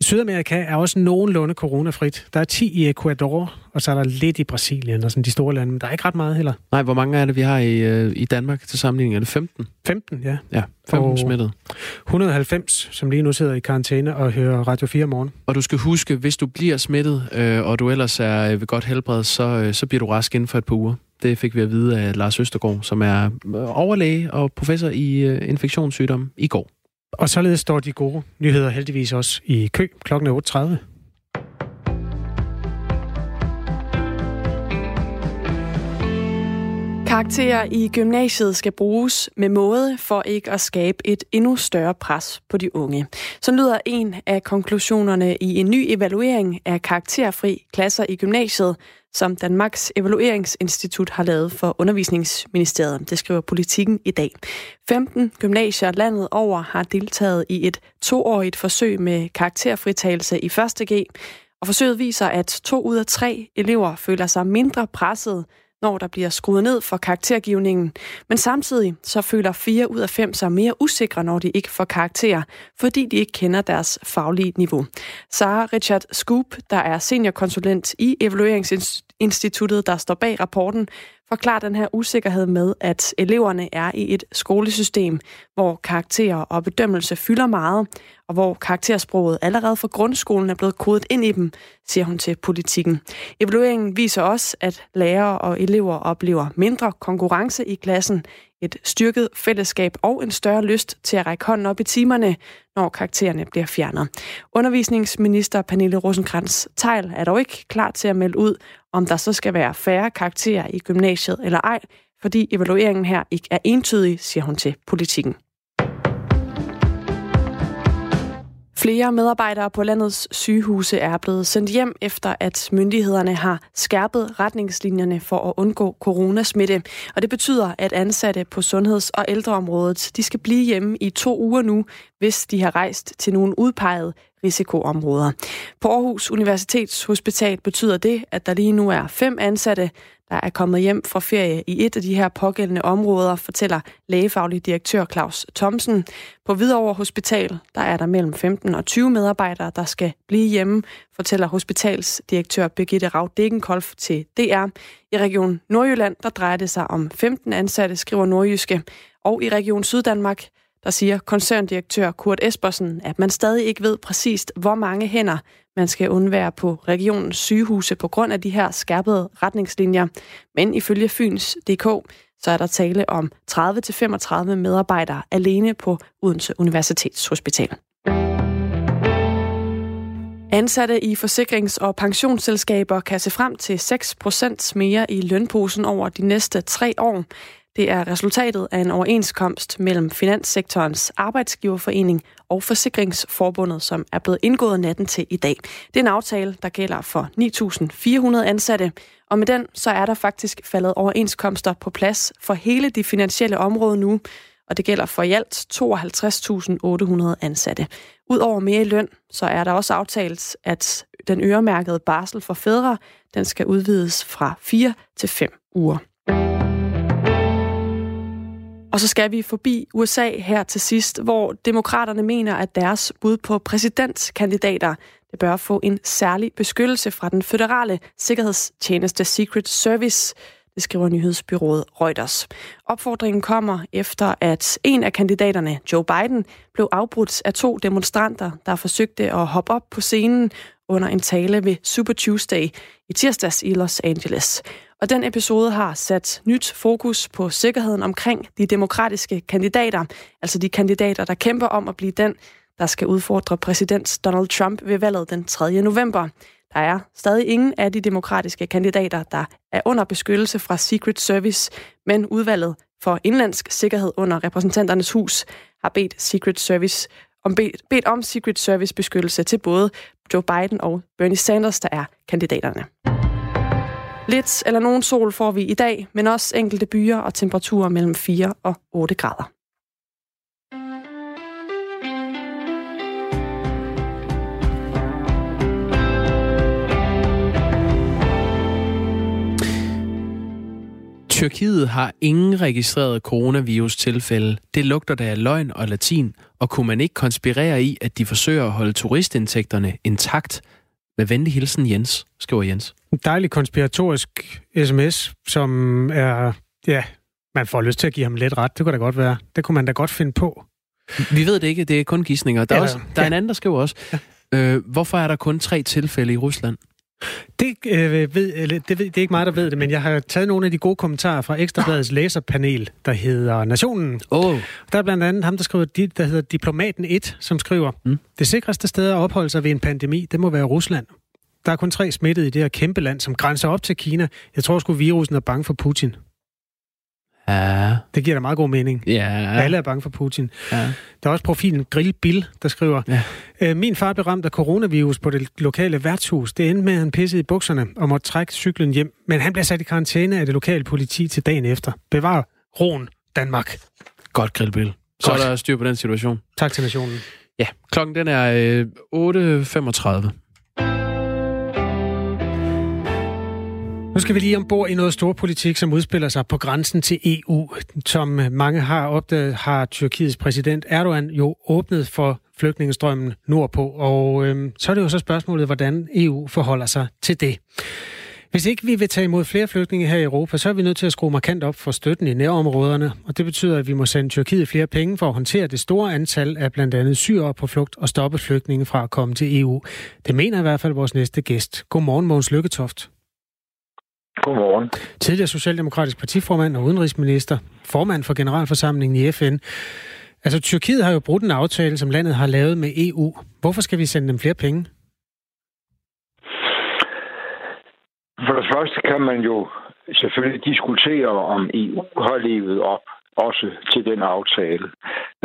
Sydamerika er også nogenlunde coronafrit. Der er 10 i Ecuador, og så er der lidt i Brasilien og sådan de store lande, men der er ikke ret meget heller. Nej, hvor mange er det, vi har i, øh, i Danmark til sammenligning? Er det 15? 15, ja. Ja, 15 Og- smittet. 190, som lige nu sidder i karantæne og hører Radio 4 om morgen. Og du skal huske, hvis du bliver smittet, øh, og du ellers er øh, ved godt helbred, så, øh, så bliver du rask inden for et par uger. Det fik vi at vide af Lars Østergaard, som er overlæge og professor i øh, infektionssygdomme i går. Og således står de gode nyheder heldigvis også i kø klokken er 8.30. Karakterer i gymnasiet skal bruges med måde for ikke at skabe et endnu større pres på de unge. Så lyder en af konklusionerne i en ny evaluering af karakterfri klasser i gymnasiet, som Danmarks Evalueringsinstitut har lavet for Undervisningsministeriet. Det skriver politikken i dag. 15 gymnasier landet over har deltaget i et toårigt forsøg med karakterfritagelse i 1. G, og forsøget viser, at to ud af tre elever føler sig mindre presset når der bliver skruet ned for karaktergivningen. Men samtidig så føler fire ud af fem sig mere usikre, når de ikke får karakterer, fordi de ikke kender deres faglige niveau. Sara Richard Scoop, der er seniorkonsulent i Evalueringsinstituttet, Instituttet, der står bag rapporten, forklarer den her usikkerhed med, at eleverne er i et skolesystem, hvor karakterer og bedømmelse fylder meget, og hvor karaktersproget allerede fra grundskolen er blevet kodet ind i dem, siger hun til politikken. Evalueringen viser også, at lærere og elever oplever mindre konkurrence i klassen, et styrket fællesskab og en større lyst til at række hånden op i timerne, når karaktererne bliver fjernet. Undervisningsminister Pernille rosenkrantz teil er dog ikke klar til at melde ud, om der så skal være færre karakterer i gymnasiet eller ej, fordi evalueringen her ikke er entydig, siger hun til politikken. Flere medarbejdere på landets sygehuse er blevet sendt hjem efter, at myndighederne har skærpet retningslinjerne for at undgå coronasmitte. Og det betyder, at ansatte på sundheds- og ældreområdet de skal blive hjemme i to uger nu, hvis de har rejst til nogle udpegede risikoområder. På Aarhus Universitets Hospital betyder det, at der lige nu er fem ansatte, der er kommet hjem fra ferie i et af de her pågældende områder, fortæller lægefaglig direktør Claus Thomsen. På Hvidovre Hospital, der er der mellem 15 og 20 medarbejdere, der skal blive hjemme, fortæller hospitalsdirektør Birgitte Rav Degenkolf til DR. I Region Nordjylland, der drejer det sig om 15 ansatte, skriver Nordjyske. Og i Region Syddanmark, der siger koncerndirektør Kurt Espersen, at man stadig ikke ved præcist, hvor mange hænder man skal undvære på regionens sygehuse på grund af de her skærpede retningslinjer. Men ifølge Fyns.dk, så er der tale om 30-35 medarbejdere alene på Odense Universitetshospital. Ansatte i forsikrings- og pensionsselskaber kan se frem til 6% mere i lønposen over de næste tre år. Det er resultatet af en overenskomst mellem Finanssektorens Arbejdsgiverforening og Forsikringsforbundet, som er blevet indgået natten til i dag. Det er en aftale, der gælder for 9.400 ansatte, og med den så er der faktisk faldet overenskomster på plads for hele det finansielle område nu, og det gælder for i alt 52.800 ansatte. Udover mere i løn, så er der også aftalt, at den øremærkede barsel for fædre, den skal udvides fra 4 til 5 uger. Og så skal vi forbi USA her til sidst, hvor demokraterne mener, at deres bud på præsidentkandidater det bør få en særlig beskyttelse fra den føderale sikkerhedstjeneste Secret Service. Det skriver nyhedsbyrået Reuters. Opfordringen kommer efter, at en af kandidaterne, Joe Biden, blev afbrudt af to demonstranter, der forsøgte at hoppe op på scenen under en tale ved Super Tuesday i tirsdags i Los Angeles. Og den episode har sat nyt fokus på sikkerheden omkring de demokratiske kandidater, altså de kandidater, der kæmper om at blive den, der skal udfordre præsident Donald Trump ved valget den 3. november. Der er stadig ingen af de demokratiske kandidater, der er under beskyttelse fra Secret Service, men udvalget for indlandsk sikkerhed under repræsentanternes hus har bedt Secret Service om bedt, bedt om Secret Service beskyttelse til både Joe Biden og Bernie Sanders, der er kandidaterne. Lidt eller nogen sol får vi i dag, men også enkelte byer og temperaturer mellem 4 og 8 grader. Tyrkiet har ingen registreret coronavirus-tilfælde. Det lugter der af løgn og latin, og kunne man ikke konspirere i, at de forsøger at holde turistindtægterne intakt? Med venlig hilsen Jens, skriver Jens. En dejlig konspiratorisk sms, som er, ja, man får lyst til at give ham lidt ret. Det kunne da godt være. Det kunne man da godt finde på. Vi ved det ikke, det er kun gissninger. Der er, ja, også, der er ja. en anden, der skriver også, ja. øh, hvorfor er der kun tre tilfælde i Rusland? Det, øh, ved, eller, det, ved, det er ikke mig, der ved det, men jeg har taget nogle af de gode kommentarer fra Ekstrabladets læserpanel, der hedder Nationen. Oh. Der er blandt andet ham, der skriver, der hedder Diplomaten 1, som skriver, mm. det sikreste sted at opholde sig ved en pandemi, det må være Rusland. Der er kun tre smittede i det her kæmpe land, som grænser op til Kina. Jeg tror sgu, virusen er bange for Putin. Ja. Det giver da meget god mening. Ja. Alle er bange for Putin. ja. Der er også profilen Grill Bill, der skriver, Ja. øh, min far blev ramt af coronavirus på det lokale værtshus. Det endte med, at han pissede i bukserne og måtte trække cyklen hjem. Men han blev sat i karantæne af det lokale politi til dagen efter. Bevar roen, Danmark. Godt grillbil. Så Godt. er der styr på den situation. Tak til nationen. Ja, klokken den er øh, 8.35. Nu skal vi lige ombord i noget stor politik, som udspiller sig på grænsen til EU. Som mange har opdaget, har Tyrkiets præsident Erdogan jo åbnet for flygtningestrømmen nordpå. Og øhm, så er det jo så spørgsmålet, hvordan EU forholder sig til det. Hvis ikke vi vil tage imod flere flygtninge her i Europa, så er vi nødt til at skrue markant op for støtten i nærområderne, og det betyder, at vi må sende Tyrkiet flere penge for at håndtere det store antal af blandt andet syre på flugt og stoppe flygtninge fra at komme til EU. Det mener i hvert fald vores næste gæst. Godmorgen, Mogens Lykketoft. Godmorgen. Tidligere Socialdemokratisk partiformand og udenrigsminister, formand for generalforsamlingen i FN. Altså, Tyrkiet har jo brudt en aftale, som landet har lavet med EU. Hvorfor skal vi sende dem flere penge? For det første kan man jo selvfølgelig diskutere, om EU har levet op også til den aftale.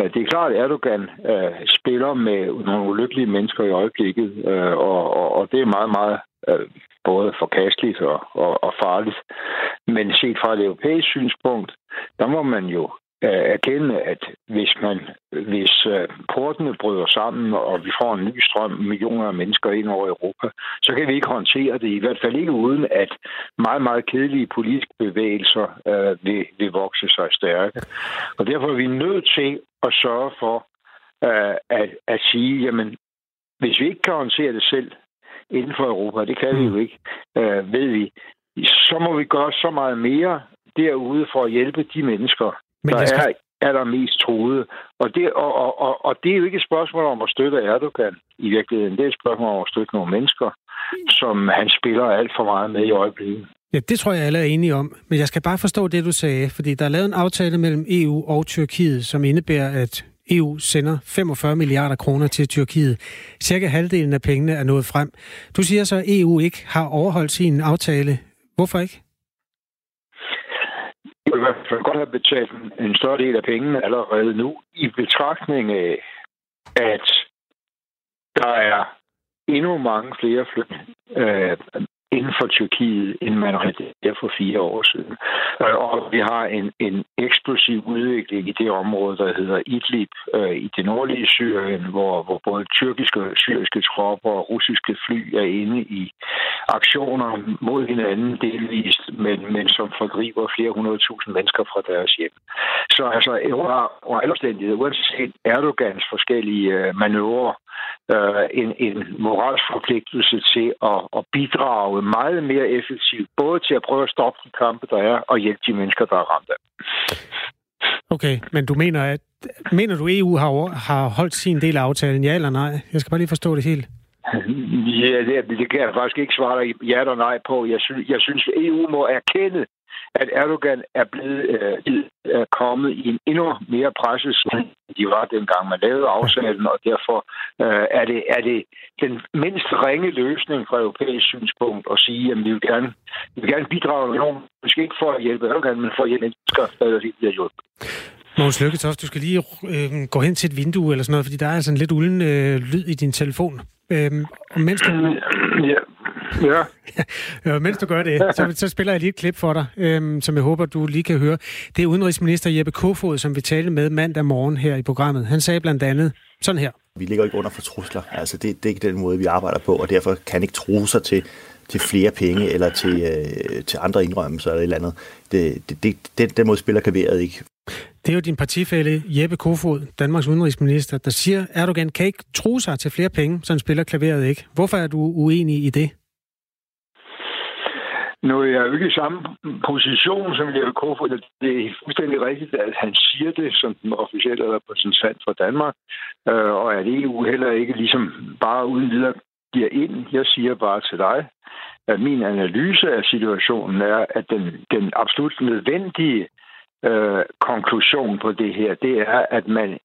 Øh, Det er klart, at Erdogan uh, spiller med nogle ulykkelige mennesker i øjeblikket, uh, og, og, og det er meget, meget uh, både forkasteligt og, og, og farligt. Men set fra et europæisk synspunkt, der må man jo øh, erkende, at hvis man hvis øh, portene bryder sammen, og vi får en ny strøm millioner af mennesker ind over Europa, så kan vi ikke håndtere det, i hvert fald ikke uden at meget, meget kedelige politiske bevægelser øh, vil, vil vokse sig stærke. Og derfor er vi nødt til at sørge for øh, at, at sige, jamen, hvis vi ikke kan håndtere det selv inden for Europa, det kan vi jo ikke, uh, ved vi, så må vi gøre så meget mere derude for at hjælpe de mennesker, Men der skal- er er der mest troede. Og det, og, og, og, og det er jo ikke et spørgsmål om at støtte Erdogan i virkeligheden. Det er et spørgsmål om at støtte nogle mennesker, som han spiller alt for meget med i øjeblikket. Ja, det tror jeg alle er enige om. Men jeg skal bare forstå det, du sagde. Fordi der er lavet en aftale mellem EU og Tyrkiet, som indebærer, at EU sender 45 milliarder kroner til Tyrkiet. Cirka halvdelen af pengene er nået frem. Du siger så, at EU ikke har overholdt sin aftale. Hvorfor ikke? Jeg vil i hvert fald godt have betalt en- større del af pengene allerede nu, i betragtning af, at der er endnu mange flere flygtninge øh, inden for Tyrkiet, end man reagerede for fire år siden. Øh, og vi har en, en eksplosiv udvikling i det område, der hedder Idlib øh, i det nordlige Syrien, hvor, hvor både tyrkiske og syriske tropper og russiske fly er inde i aktioner mod hinanden delvist, men, men som fordriver flere hundrede tusind mennesker fra deres hjem. Så altså, under, under alle omstændigheder, uanset Erdogans forskellige øh, manøvrer, øh, en, en moralsk forpligtelse til at, at bidrage meget mere effektivt, både til at prøve at stoppe de kampe, der er, og hjælpe de mennesker, der er ramt af. Okay, men du mener, at mener du, EU har, har holdt sin del af aftalen, ja eller nej? Jeg skal bare lige forstå det helt. Ja, det, det kan jeg faktisk ikke svare dig ja eller nej på. Jeg synes, jeg synes EU må erkende, at Erdogan er blevet øh, er kommet i en endnu mere presset end de var dengang man lavede aftalen, og derfor øh, er, det, er det den mindst ringe løsning fra europæisk synspunkt at sige, at vi vil gerne, vi vil gerne bidrage med nogen, måske ikke for at hjælpe Erdogan, men for at hjælpe mennesker, der ikke bliver hjulpet. Mogens Lykketoft, du skal lige øh, gå hen til et vindue eller sådan noget, fordi der er altså en lidt ulden øh, lyd i din telefon. Øhm, og mens du, Ja, ja. øh, mens du gør det, så, så spiller jeg lige et klip for dig, øh, som jeg håber, du lige kan høre. Det er udenrigsminister Jeppe Kofod, som vi talte med mandag morgen her i programmet. Han sagde blandt andet sådan her. Vi ligger ikke under for trusler. Altså, det, det er ikke den måde, vi arbejder på, og derfor kan ikke true sig til, til flere penge eller til, øh, til andre indrømmelser eller et eller andet. Det, det, det, den, den måde spiller klaveret ikke. Det er jo din partifælle Jeppe Kofod, Danmarks udenrigsminister, der siger, at Erdogan kan ikke true sig til flere penge, så han spiller klaveret ikke. Hvorfor er du uenig i det? Nu er jeg jo ikke i samme position som Jeppe Kofod. Det er fuldstændig rigtigt, at han siger det som den officielle repræsentant for Danmark, øh, og at EU heller ikke ligesom bare uden videre giver ind. Jeg siger bare til dig, at min analyse af situationen er, at den, den absolut nødvendige øh, konklusion på det her, det er, at man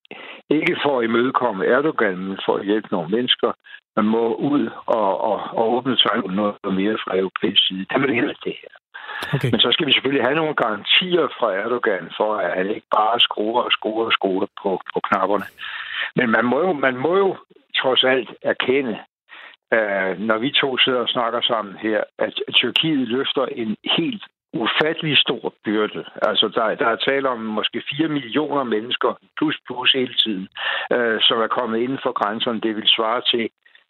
ikke får imødekomme Erdogan, men for at hjælpe nogle mennesker, man må ud og, og, og åbne sig noget mere fra europæisk side. Det er det det her. Okay. Men så skal vi selvfølgelig have nogle garantier fra Erdogan for, at han ikke bare skruer og skruer og skruer på, på knapperne. Men man må jo, man må jo trods alt erkende, uh, når vi to sidder og snakker sammen her, at Tyrkiet løfter en helt ufattelig stor byrde. Altså, der, der er tale om måske 4 millioner mennesker, plus plus hele tiden, øh, som er kommet inden for grænserne. Det vil svare til,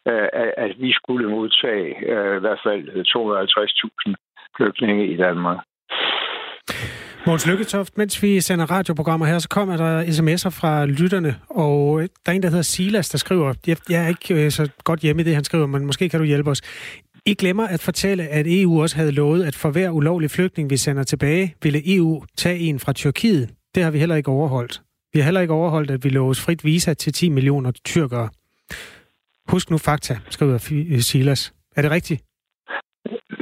øh, at vi skulle modtage øh, i hvert fald øh, 250.000 flygtninge i Danmark. Måns Lykketoft, mens vi sender radioprogrammer her, så kommer der sms'er fra lytterne, og øh, der er en, der hedder Silas, der skriver, jeg, jeg er ikke øh, så godt hjemme i det, han skriver, men måske kan du hjælpe os. I glemmer at fortælle, at EU også havde lovet, at for hver ulovlig flygtning, vi sender tilbage, ville EU tage en fra Tyrkiet. Det har vi heller ikke overholdt. Vi har heller ikke overholdt, at vi loves frit visa til 10 millioner tyrkere. Husk nu fakta, skriver Silas. Er det rigtigt?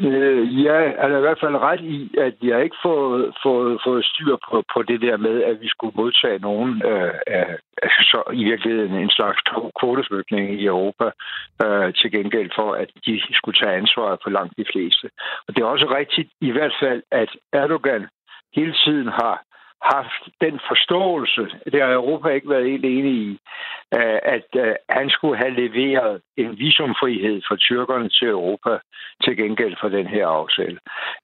Øh, ja, han er i hvert fald ret i, at jeg ikke fået, fået, fået styr på, på det der med, at vi skulle modtage nogen øh, af, så i virkeligheden en slags kvoteflygtninge i Europa øh, til gengæld for, at de skulle tage ansvaret for langt de fleste. Og det er også rigtigt i hvert fald, at Erdogan hele tiden har haft den forståelse, det har Europa ikke været helt enig i, øh, at øh, han skulle have leveret en visumfrihed for tyrkerne til Europa til gengæld for den her aftale.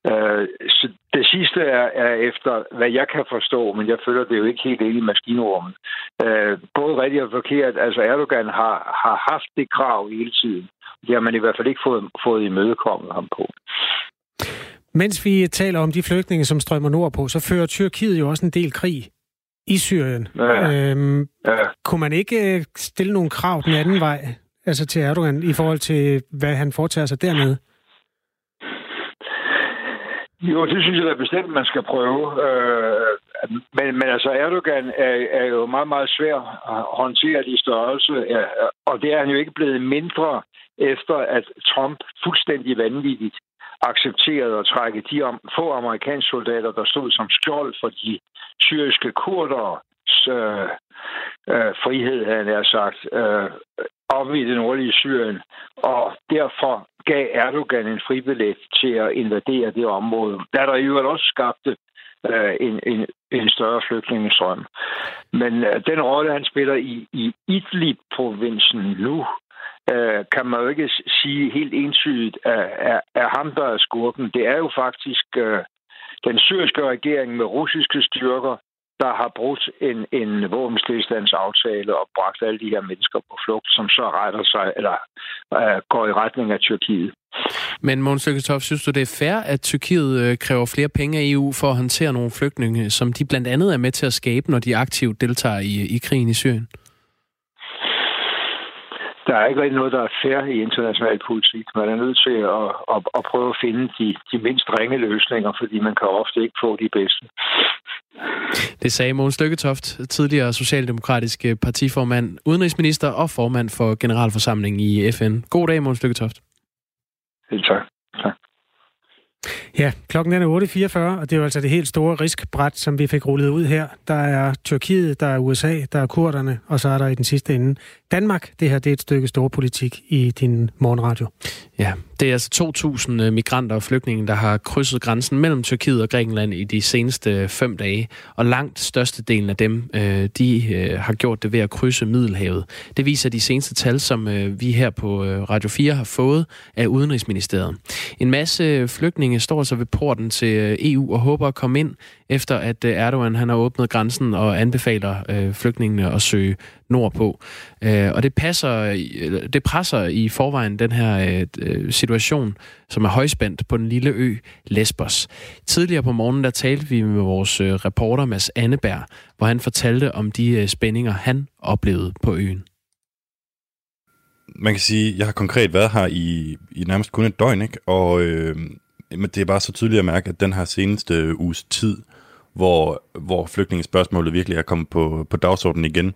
Øh, så det sidste er, efter, hvad jeg kan forstå, men jeg føler det jo ikke helt ind i maskinrummet. Både rigtigt og forkert, altså Erdogan har, har haft det krav hele tiden. Det har man i hvert fald ikke fået, fået imødekommet ham på. Mens vi taler om de flygtninge, som strømmer nordpå, så fører Tyrkiet jo også en del krig i Syrien. Ja. Øhm, ja. Kunne man ikke øh, stille nogle krav den anden vej, altså til Erdogan, i forhold til, hvad han foretager sig dernede? Jo, det synes jeg da bestemt, man skal prøve. Øh, men, men altså, Erdogan er, er jo meget, meget svær at håndtere de størrelse, ja, og det er han jo ikke blevet mindre efter, at Trump fuldstændig vanvittigt accepterede at trække de om, få amerikanske soldater, der stod som skjold for de syriske kurders øh, øh, frihed, havde jeg sagt, øh, op i det nordlige Syrien, og derfor gav Erdogan en fribillet til at invadere det område, der der øvrigt også skabte øh, en, en, en større flygtningestrøm. Men øh, den rolle, han spiller i, i Idlib-provinsen nu, øh, kan man jo ikke sige helt entydigt, at er, er ham, der er skurken. Det er jo faktisk øh, den syriske regering med russiske styrker, der har brugt en, en våbenstillstandsaftale og bragt alle de her mennesker på flugt, som så retter sig, eller øh, går i retning af Tyrkiet. Men Måns Lykketoft, synes du, det er fair, at Tyrkiet øh, kræver flere penge af EU for at håndtere nogle flygtninge, som de blandt andet er med til at skabe, når de aktivt deltager i, i krigen i Syrien? Der er ikke rigtig noget, der er fair i international politik. Man er nødt til at, at, at prøve at finde de, de mindst ringe løsninger, fordi man kan ofte ikke få de bedste. Det sagde Mogens Lykketoft, tidligere socialdemokratisk partiformand, udenrigsminister og formand for generalforsamlingen i FN. God dag, Mogens Lykketoft. tak. tak. Ja, klokken er 8.44, og det er jo altså det helt store riskbræt, som vi fik rullet ud her. Der er Tyrkiet, der er USA, der er kurderne, og så er der i den sidste ende Danmark. Det her det er et stykke stor politik i din morgenradio. Ja, det er altså 2.000 øh, migranter og flygtninge, der har krydset grænsen mellem Tyrkiet og Grækenland i de seneste øh, fem dage. Og langt størstedelen af dem, øh, de har gjort det ved at krydse Middelhavet. Det viser de seneste tal, som vi her på Radio 4 har fået af Udenrigsministeriet. En masse flygtninge står så ved porten til EU og håber at komme ind, efter at øh, Erdogan han har åbnet grænsen og anbefaler øh, flygtningene at søge nordpå. Øh, og det, passer, det presser i forvejen den her øh, øh, situation, som er højspændt på den lille ø Lesbos. Tidligere på morgenen, der talte vi med vores øh, reporter Mads Anneberg, hvor han fortalte om de spændinger, han oplevede på øen. Man kan sige, jeg har konkret været her i, i nærmest kun et døgn, ikke? og øh, det er bare så tydeligt at mærke, at den her seneste uges tid, hvor, hvor flygtningespørgsmålet virkelig er kommet på, på dagsordenen igen,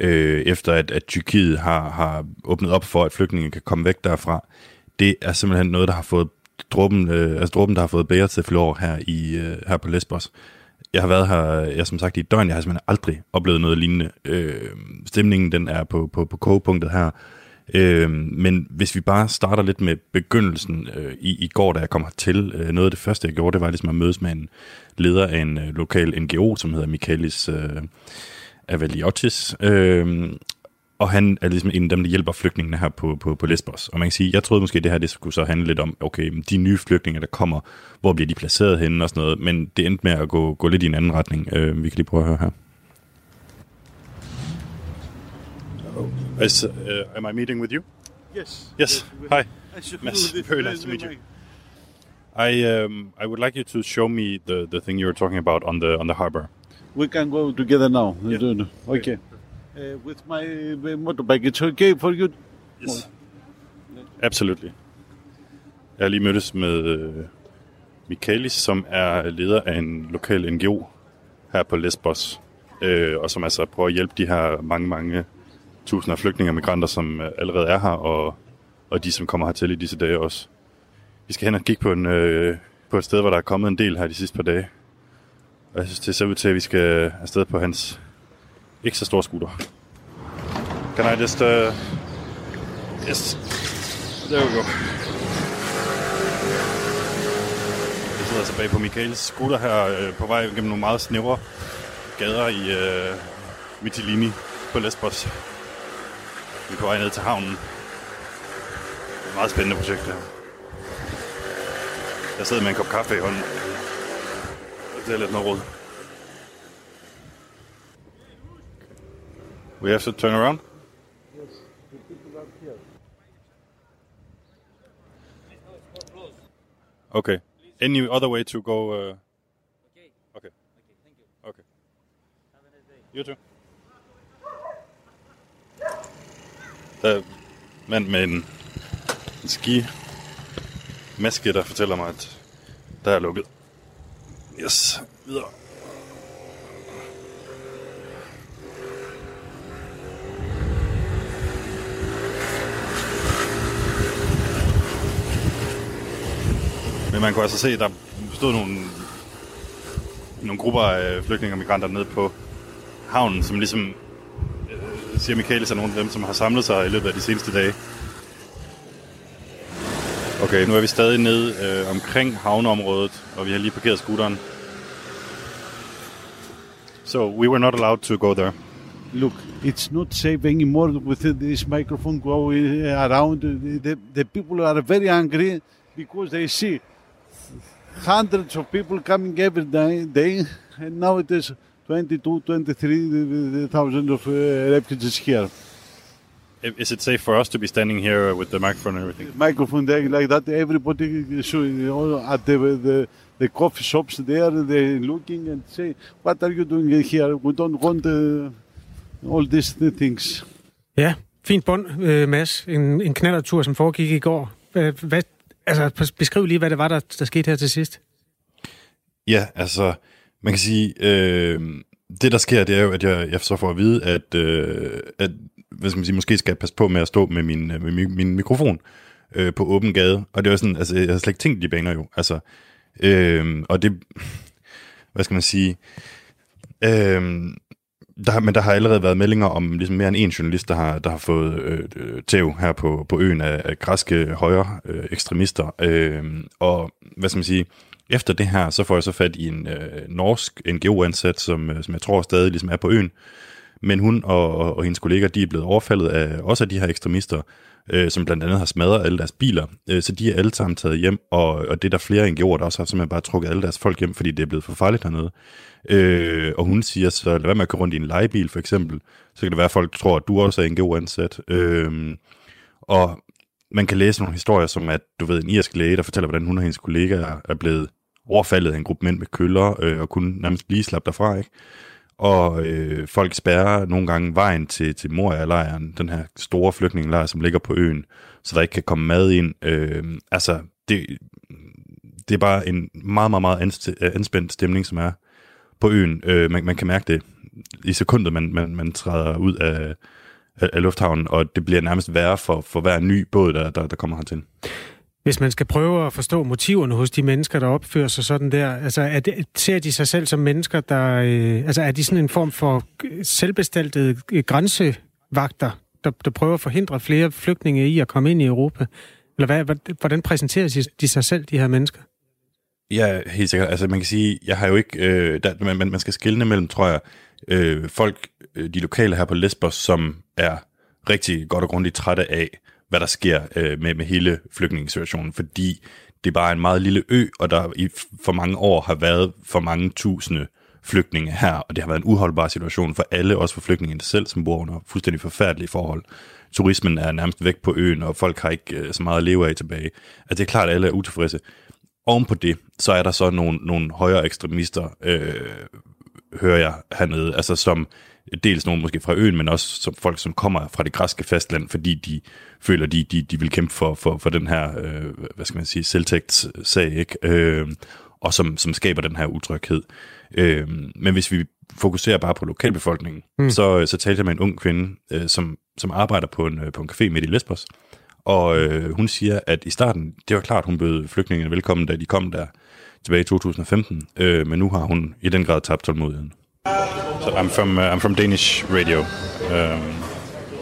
øh, efter at, at Tyrkiet har, har åbnet op for, at flygtninge kan komme væk derfra. Det er simpelthen noget, der har fået dråben, øh, altså dråben, der har fået bære til flor her, i, øh, her på Lesbos. Jeg har været her, jeg som sagt, i døgn. Jeg har simpelthen aldrig oplevet noget lignende. Øh, stemningen, den er på, på, på kogepunktet her. Øh, men hvis vi bare starter lidt med begyndelsen øh, i, i går, da jeg kom hertil, øh, noget af det første, jeg gjorde, det var ligesom at mødes med en leder af en øh, lokal NGO, som hedder Michaelis øh, Avaliotis, øh, og han er ligesom en af dem, der hjælper flygtningene her på, på, på Lesbos. Og man kan sige, jeg troede måske, det her det skulle så handle lidt om, okay, de nye flygtninge, der kommer, hvor bliver de placeret henne og sådan noget, men det endte med at gå, gå lidt i en anden retning. Øh, vi kan lige prøve at høre her. Is, uh, am I meeting with you? Yes. Yes. Hi. Mads, very nice to meet you. I um, I would like you to show me the, the thing you were talking about on the on the harbor. We can go together now. Yeah. Okay. Uh, with my motorbike, it's okay for you? Yes. Absolutely. Jeg har lige mødtes med øh, Michaelis, som er leder af en lokal NGO her på Lesbos, øh, og som altså prøver at hjælpe de her mange, mange tusinder af flygtninge og migranter, som øh, allerede er her, og, og de, som kommer hertil i disse dage også. Vi skal hen og kigge på, en, øh, på et sted, hvor der er kommet en del her de sidste par dage. Og jeg synes, det ser ud til, at vi skal øh, afsted på hans ikke så store scooter. Can I just... Uh... Yes. There we go. Jeg sidder altså bag på Michaels scooter her øh, på vej gennem nogle meget snævre gader i øh, Mytilini på Lesbos. Vi er på vej ned til havnen. Det er et meget spændende projekt, det her. Jeg sidder med en kop kaffe i hånden. Det er lidt noget råd. We have to turn around? Okay. Any other way to go? Uh... Okay. Okay. Thank you. Okay. Have a nice day. You too. Der er mand med en, en ski maske, der fortæller mig, at der er lukket. Yes, videre. Men man kunne altså se, at der stod nogle, nogle grupper af flygtninge og migranter nede på havnen, som ligesom, siger Michaelis, er nogle af dem, som har samlet sig i løbet af de seneste dage. Okay, nu er vi stadig nede øh, omkring havneområdet, og vi har lige parkeret scooteren. So, we were not allowed to go there. Look, it's not safe anymore with this microphone going around. The, the people are very angry because they see hundreds of people coming every day, day and now it is 22, 23,000 of uh, refugees here. Is it safe for us to be standing here with the microphone and everything? Microphone there like that, everybody showing you know, at the, the, the coffee shops there, they looking and say, what are you doing here? We don't want uh, all these things. Ja, fint bund, øh, Mads. En, en knallertur, som foregik i går. Hvad, hvad, altså, beskriv lige, hvad det var, der, der skete her til sidst. Ja, altså, man kan sige, øh, det der sker, det er jo, at jeg, jeg så får at vide, at, øh, at hvad skal man sige, måske skal jeg passe på med at stå med min, øh, med min, min mikrofon øh, på åben gade. Og det var sådan, altså, jeg har slet ikke tænkt de baner jo. Altså, øh, og det, hvad skal man sige, øh, der, men der har allerede været meldinger om ligesom mere end en journalist, der har, der har fået øh, tæv her på, på øen af, af græske højre øh, ekstremister. Øh, og hvad skal man sige, efter det her, så får jeg så fat i en øh, norsk NGO-ansat, som, øh, som jeg tror stadig ligesom er på øen. Men hun og, og, og hendes kolleger, de er blevet overfaldet af også af de her ekstremister, øh, som blandt andet har smadret alle deres biler. Øh, så de er alle sammen taget hjem, og, og det er der flere NGO'er, der også har simpelthen bare trukket alle deres folk hjem, fordi det er blevet for farligt hernede. Øh, og hun siger så, lad være med at køre rundt i en legebil for eksempel, så kan det være, at folk tror, at du også er NGO-ansat. Øh, og man kan læse nogle historier, som at, du ved, en irsk læge, der fortæller, hvordan hun og hendes kollegaer er blevet overfaldet af en gruppe mænd med køller, øh, og kunne nærmest blive slappet derfra, ikke? Og øh, folk spærrer nogle gange vejen til, til Moria-lejren, den her store flygtningelejr, som ligger på øen, så der ikke kan komme mad ind. Øh, altså, det, det er bare en meget, meget, meget øh, anspændt stemning, som er på øen. Øh, man, man kan mærke det i sekundet, man, man, man træder ud af, af, af lufthavnen, og det bliver nærmest værre for, for hver ny båd, der, der, der kommer hertil. Hvis man skal prøve at forstå motiverne hos de mennesker, der opfører sig sådan der, altså er det, ser de sig selv som mennesker, der... Øh, altså er de sådan en form for selvbestaltede øh, grænsevagter, der, der prøver at forhindre flere flygtninge i at komme ind i Europa? Eller hvad, hvordan præsenterer de sig selv, de her mennesker? Ja, helt sikkert. Altså man kan sige, jeg har jo ikke, øh, der, man, man skal skille mellem, tror jeg, øh, folk, øh, de lokale her på Lesbos, som er rigtig godt og grundigt trætte af, hvad der sker øh, med, med hele flygtningssituationen, fordi det er bare en meget lille ø, og der i for mange år har været for mange tusinde flygtninge her, og det har været en uholdbar situation for alle, også for flygtningene selv, som bor under fuldstændig forfærdelige forhold. Turismen er nærmest væk på øen, og folk har ikke øh, så meget at leve af tilbage. Altså det er klart, at alle er utilfredse. Oven på det, så er der så nogle, nogle højere ekstremister, øh, hører jeg hernede, altså som dels nogen måske fra øen, men også som folk, som kommer fra det græske fastland, fordi de føler, de, de, de vil kæmpe for, for, for den her, øh, hvad skal man sige, selvtægtssag, ikke? Øh, og som, som skaber den her utryghed. Øh, men hvis vi fokuserer bare på lokalbefolkningen, mm. så, så talte jeg med en ung kvinde, øh, som, som arbejder på en, på en café midt i Lesbos, og øh, hun siger, at i starten, det var klart, hun bød flygtningene velkommen, da de kom der tilbage i 2015, øh, men nu har hun i den grad tabt tålmodigheden. So I'm from uh, I'm from Danish radio. Um,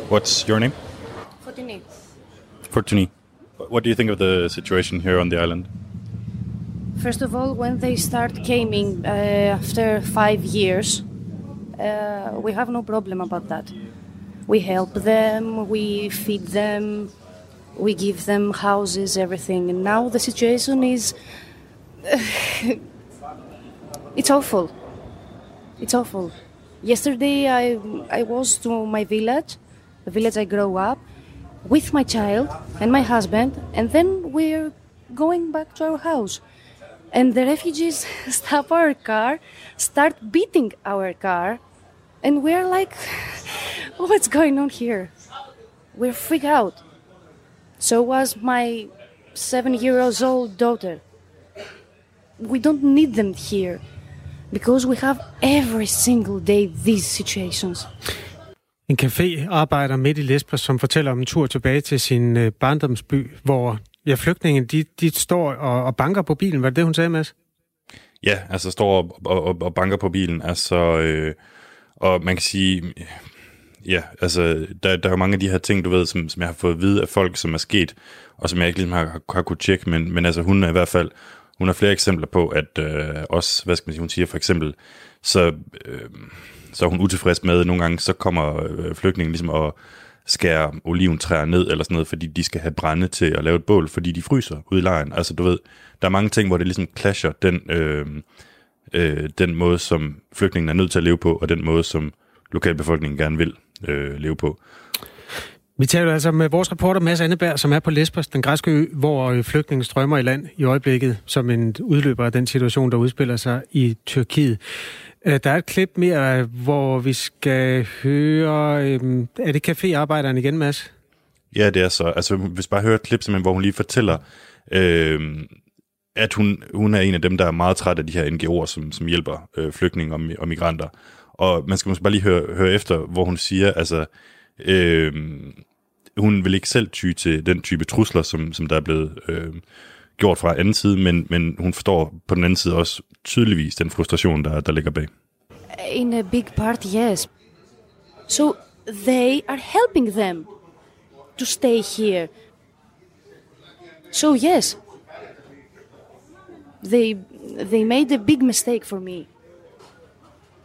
what's your name? Fortuny. Fortuny. What do you think of the situation here on the island? First of all, when they start coming uh, after five years, uh, we have no problem about that. We help them, we feed them, we give them houses, everything. And now the situation is. it's awful. It's awful. Yesterday, I, I was to my village, the village I grew up, with my child and my husband, and then we're going back to our house. And the refugees stop our car, start beating our car, and we're like, what's going on here? We're freaked out. So was my seven years old daughter. We don't need them here because we have every single day these situations. En café-arbejder midt i Lesbos, som fortæller om en tur tilbage til sin øh, barndomsby, hvor ja, flygtningen de, de står og, og banker på bilen. Var det det, hun sagde, Mads? Ja, altså står og, og, og banker på bilen. Altså, øh, og man kan sige, ja, altså, der, der er jo mange af de her ting, du ved, som, som jeg har fået at vide af folk, som er sket, og som jeg ikke ligesom har, har, har kunne tjekke, men, men altså, hun er i hvert fald, hun har flere eksempler på, at øh, også, hvad skal man sige, hun siger for eksempel, så, øh, så er hun utilfreds med, nogle gange så kommer øh, flygtningen ligesom og skærer oliventræer ned eller sådan noget, fordi de skal have brænde til at lave et bål, fordi de fryser ude i lejren. Altså du ved, der er mange ting, hvor det ligesom clasher den, øh, øh, den måde, som flygtningen er nødt til at leve på, og den måde, som lokalbefolkningen gerne vil øh, leve på. Vi taler altså med vores reporter Mads Anneberg, som er på Lesbos, den græske ø, hvor øh, flygtninge flygtningen strømmer i land i øjeblikket, som en udløber af den situation, der udspiller sig i Tyrkiet. Øh, der er et klip mere, hvor vi skal høre... Øh, er det caféarbejderen igen, Mads? Ja, det er så. Altså, hvis bare høre et klip, hvor hun lige fortæller, øh, at hun, hun er en af dem, der er meget træt af de her NGO'er, som, som hjælper øh, flygtninge og, og migranter. Og man skal måske bare lige høre, høre efter, hvor hun siger, altså, øh, hun vil ikke selv ty til den type trusler, som, som der er blevet øh, gjort fra anden side, men, men hun forstår på den anden side også tydeligvis den frustration, der, der ligger bag. In a big part, yes. So they are helping them to stay here. So yes, they they made a big mistake for me.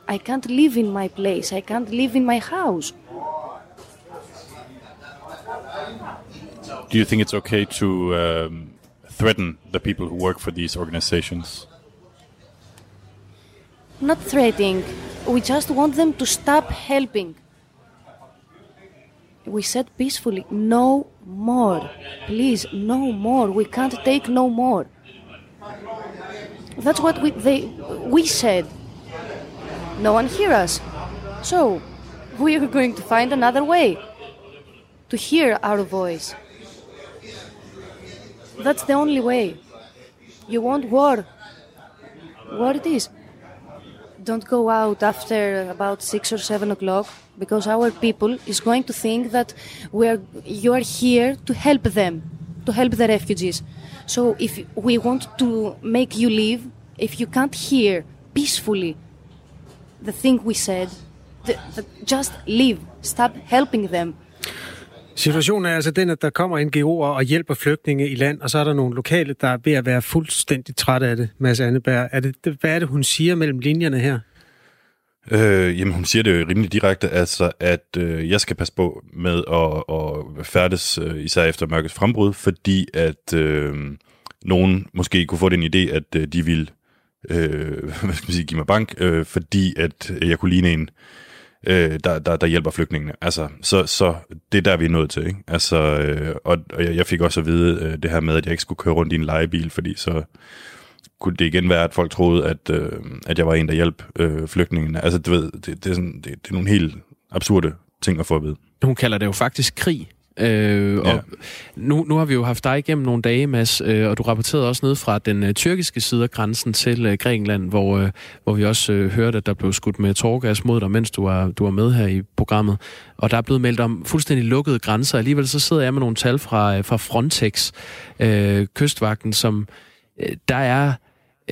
I can't live in my place. I can't live in my house. Do you think it's okay to um, threaten the people who work for these organizations? Not threatening. We just want them to stop helping. We said peacefully, no more. Please, no more. We can't take no more. That's what we, they, we said. No one hear us. So, we are going to find another way to hear our voice. That's the only way. You want war. War it is. Don't go out after about six or seven o'clock because our people is going to think that we are you are here to help them, to help the refugees. So if we want to make you leave, if you can't hear peacefully the thing we said, the, the, just leave. Stop helping them. Situationen er altså den, at der kommer NGO'er og hjælper flygtninge i land, og så er der nogle lokale, der er ved at være fuldstændig trætte af det, Mads Anneberg. Er det, hvad er det, hun siger mellem linjerne her? Øh, jamen, hun siger det jo rimelig direkte, altså, at øh, jeg skal passe på med at, at færdes, øh, især efter mørkets frembrud, fordi at øh, nogen måske kunne få den idé, at øh, de vil øh, hvad skal man sige, give mig bank, øh, fordi at øh, jeg kunne ligne en, øh, Øh, der, der, der hjælper flygtningene. Altså, så, så det er der, vi er nået til. Ikke? Altså, øh, og, og jeg fik også at vide øh, det her med, at jeg ikke skulle køre rundt i en legebil, fordi så kunne det igen være, at folk troede, at, øh, at jeg var en, der hjalp øh, flygtningene. Altså, du ved, det, det, er sådan, det, det er nogle helt absurde ting at få at vide. Hun kalder det jo faktisk krig. Øh, og Ja. nu, nu har vi jo haft dig igennem nogle dage, Mads, øh, og du rapporterede også ned fra den øh, tyrkiske side af grænsen til øh, Grækenland, hvor, øh, hvor vi også øh, hørte, at der blev skudt med tårgas mod dig, mens du var, du var med her i programmet. Og der er blevet meldt om fuldstændig lukkede grænser. Alligevel så sidder jeg med nogle tal fra, øh, fra Frontex, øh, kystvagten, som øh, der er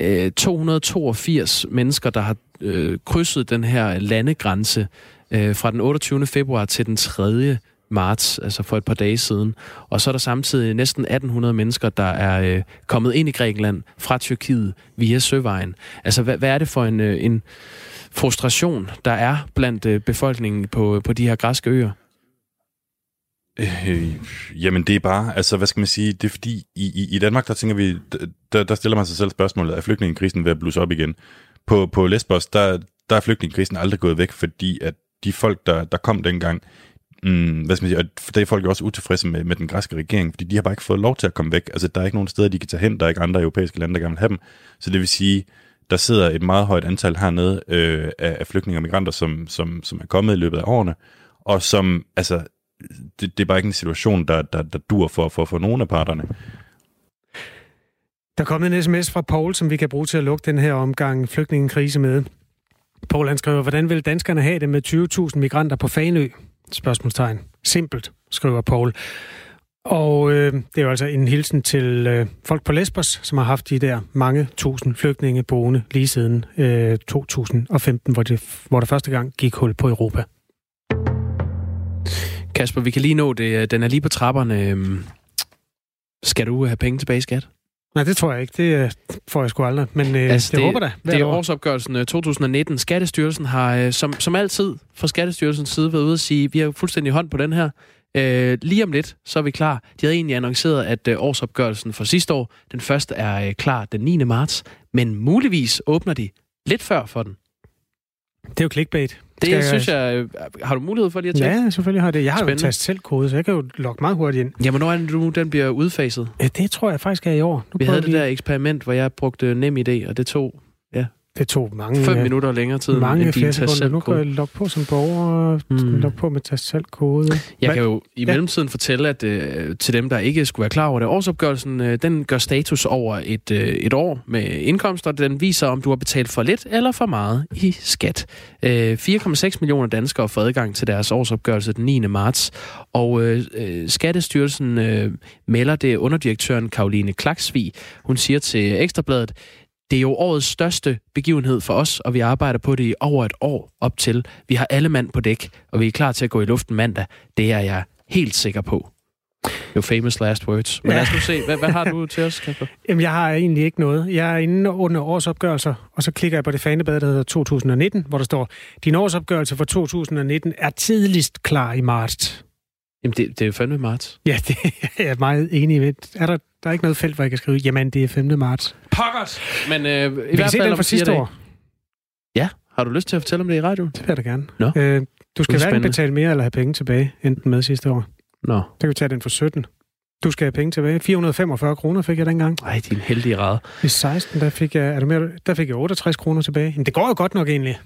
øh, 282 mennesker, der har øh, krydset den her landegrænse øh, fra den 28. februar til den 3 marts, altså for et par dage siden. Og så er der samtidig næsten 1800 mennesker, der er øh, kommet ind i Grækenland fra Tyrkiet via søvejen. Altså, hvad, hvad er det for en, øh, en frustration, der er blandt øh, befolkningen på, på de her græske øer? Øh, jamen det er bare, altså hvad skal man sige, det er fordi, i, i, i Danmark, der tænker vi, der, der stiller man sig selv spørgsmålet, er flygtningekrisen ved at blusse op igen? På, på Lesbos, der, der er flygtningekrisen aldrig gået væk, fordi at de folk, der, der kom dengang, mm, hvad skal man sige, og der er folk jo også utilfredse med, med den græske regering, fordi de har bare ikke fået lov til at komme væk. Altså der er ikke nogen steder, de kan tage hen, der er ikke andre europæiske lande, der gerne vil have dem. Så det vil sige, der sidder et meget højt antal hernede øh, af, af flygtninge og migranter, som, som, som er kommet i løbet af årene, og som, altså, det, det er bare ikke en situation, der, der, der dur for, for, for nogen af parterne. Der er kommet en sms fra Paul, som vi kan bruge til at lukke den her omgang flygtningekrise med. Paul han skriver, hvordan vil danskerne have det med 20.000 migranter på Fanø? Spørgsmålstegn. Simpelt, skriver Paul. Og øh, det er jo altså en hilsen til øh, folk på Lesbos, som har haft de der mange tusind flygtninge boende lige siden øh, 2015, hvor, det, hvor der første gang gik hul på Europa. Kasper, vi kan lige nå det. Den er lige på trapperne. Øhm, skal du have penge tilbage i skat? Nej, det tror jeg ikke. Det øh, får jeg sgu aldrig. Men øh, altså, det, jeg håber da. Det er årsopgørelsen øh, 2019. Skattestyrelsen har øh, som, som altid fra Skattestyrelsens side været ude at sige, vi har fuldstændig hånd på den her. Øh, lige om lidt, så er vi klar. De havde egentlig annonceret, at øh, årsopgørelsen for sidste år, den første er øh, klar den 9. marts, men muligvis åbner de lidt før for den. Det er jo clickbait. Det Skal synes jeg... øh, Har du mulighed for lige at tjekke? Ja, selvfølgelig har jeg det. Jeg har Spændende. jo tastet selv kode, så jeg kan jo logge meget hurtigt ind. Jamen, hvornår er det nu, den bliver udfaset? Ja, det tror jeg faktisk er i år. Nu Vi havde det der eksperiment, hvor jeg brugte nem idé, og det tog Det tog mange... fem øh, minutter længere tid Mange end din sekunder. Nu kan jeg logge på som borger, Mm. mm. logge på med tast selv kode. Jeg kan jo i mellemtiden fortælle, at øh, til dem, der ikke skulle være klar over det, årsopgørelsen, øh, den gør status over et, øh, et år med indkomster. Den viser, om du har betalt for lidt eller for meget i skat. Øh, 4,6 millioner danskere får adgang til deres årsopgørelse den 9. marts, og øh, øh, Skattestyrelsen øh, melder det underdirektøren Karoline Klaksvig. Hun siger til Ekstrabladet, det er jo årets største begivenhed for os, og vi arbejder på det i over et år op til. Vi har alle mand på dæk, og vi er klar til at gå i luften mandag. Det er jeg helt sikker på. Jo famous last words. Men Ja. lad os nu se, hvad, hvad har du til os, Kasper? Jamen, jeg har egentlig ikke noget. Jeg er inde under årsopgørelser, og så klikker jeg på det fanebad, der hedder 2019, hvor der står, din årsopgørelse for 2019 er tidligst klar i marts. Jamen, det, det er jo fandme marts. Ja, det er jeg meget enig i. Er der, der er ikke noget felt, hvor jeg kan skrive, jamen, det er 5. marts. Pokkers! Men øh, i Vi hvert kan se fald den fra sidste år. Ja, har du lyst til at fortælle om det i radioen? Det vil jeg da gerne. Nå. Øh, du skal er hverken betale mere eller have penge tilbage, enten med sidste år. Nå. Så kan vi tage den for 17. Du skal have penge tilbage. 445 kroner fik jeg dengang. Ej, din heldige rad. I 16, der fik jeg, er du med, der fik jeg 68 kroner tilbage. Men det går jo godt nok egentlig.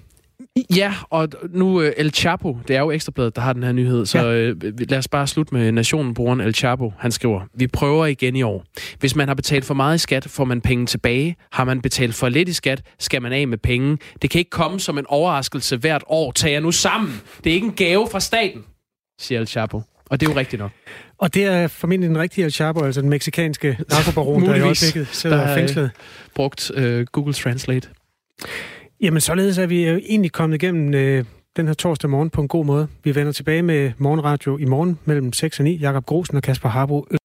Ja, og nu uh, El Chapo, det er jo Ekstrabladet, der har den her nyhed, så ja. uh, lad os bare slutte med nationenbrugeren El Chapo. Han skriver, vi prøver igen i år. Hvis man har betalt for meget i skat, får man penge tilbage. Har man betalt for lidt i skat, skal man af med penge. Det kan ikke komme som en overraskelse hvert år. Tag jer nu sammen. Det er ikke en gave fra staten, siger El Chapo. Og det er jo rigtigt nok. Og det er formentlig den rigtige El Chapo, altså den meksikanske narkobaron, der i øjeblikket sidder Der er, fængslet. brugt uh, Google Translate. Jamen, således er vi jo egentlig kommet igennem øh, den her torsdag morgen på en god måde. Vi vender tilbage med morgenradio i morgen mellem 6 og 9. Jakob Grosen og Kasper Harbo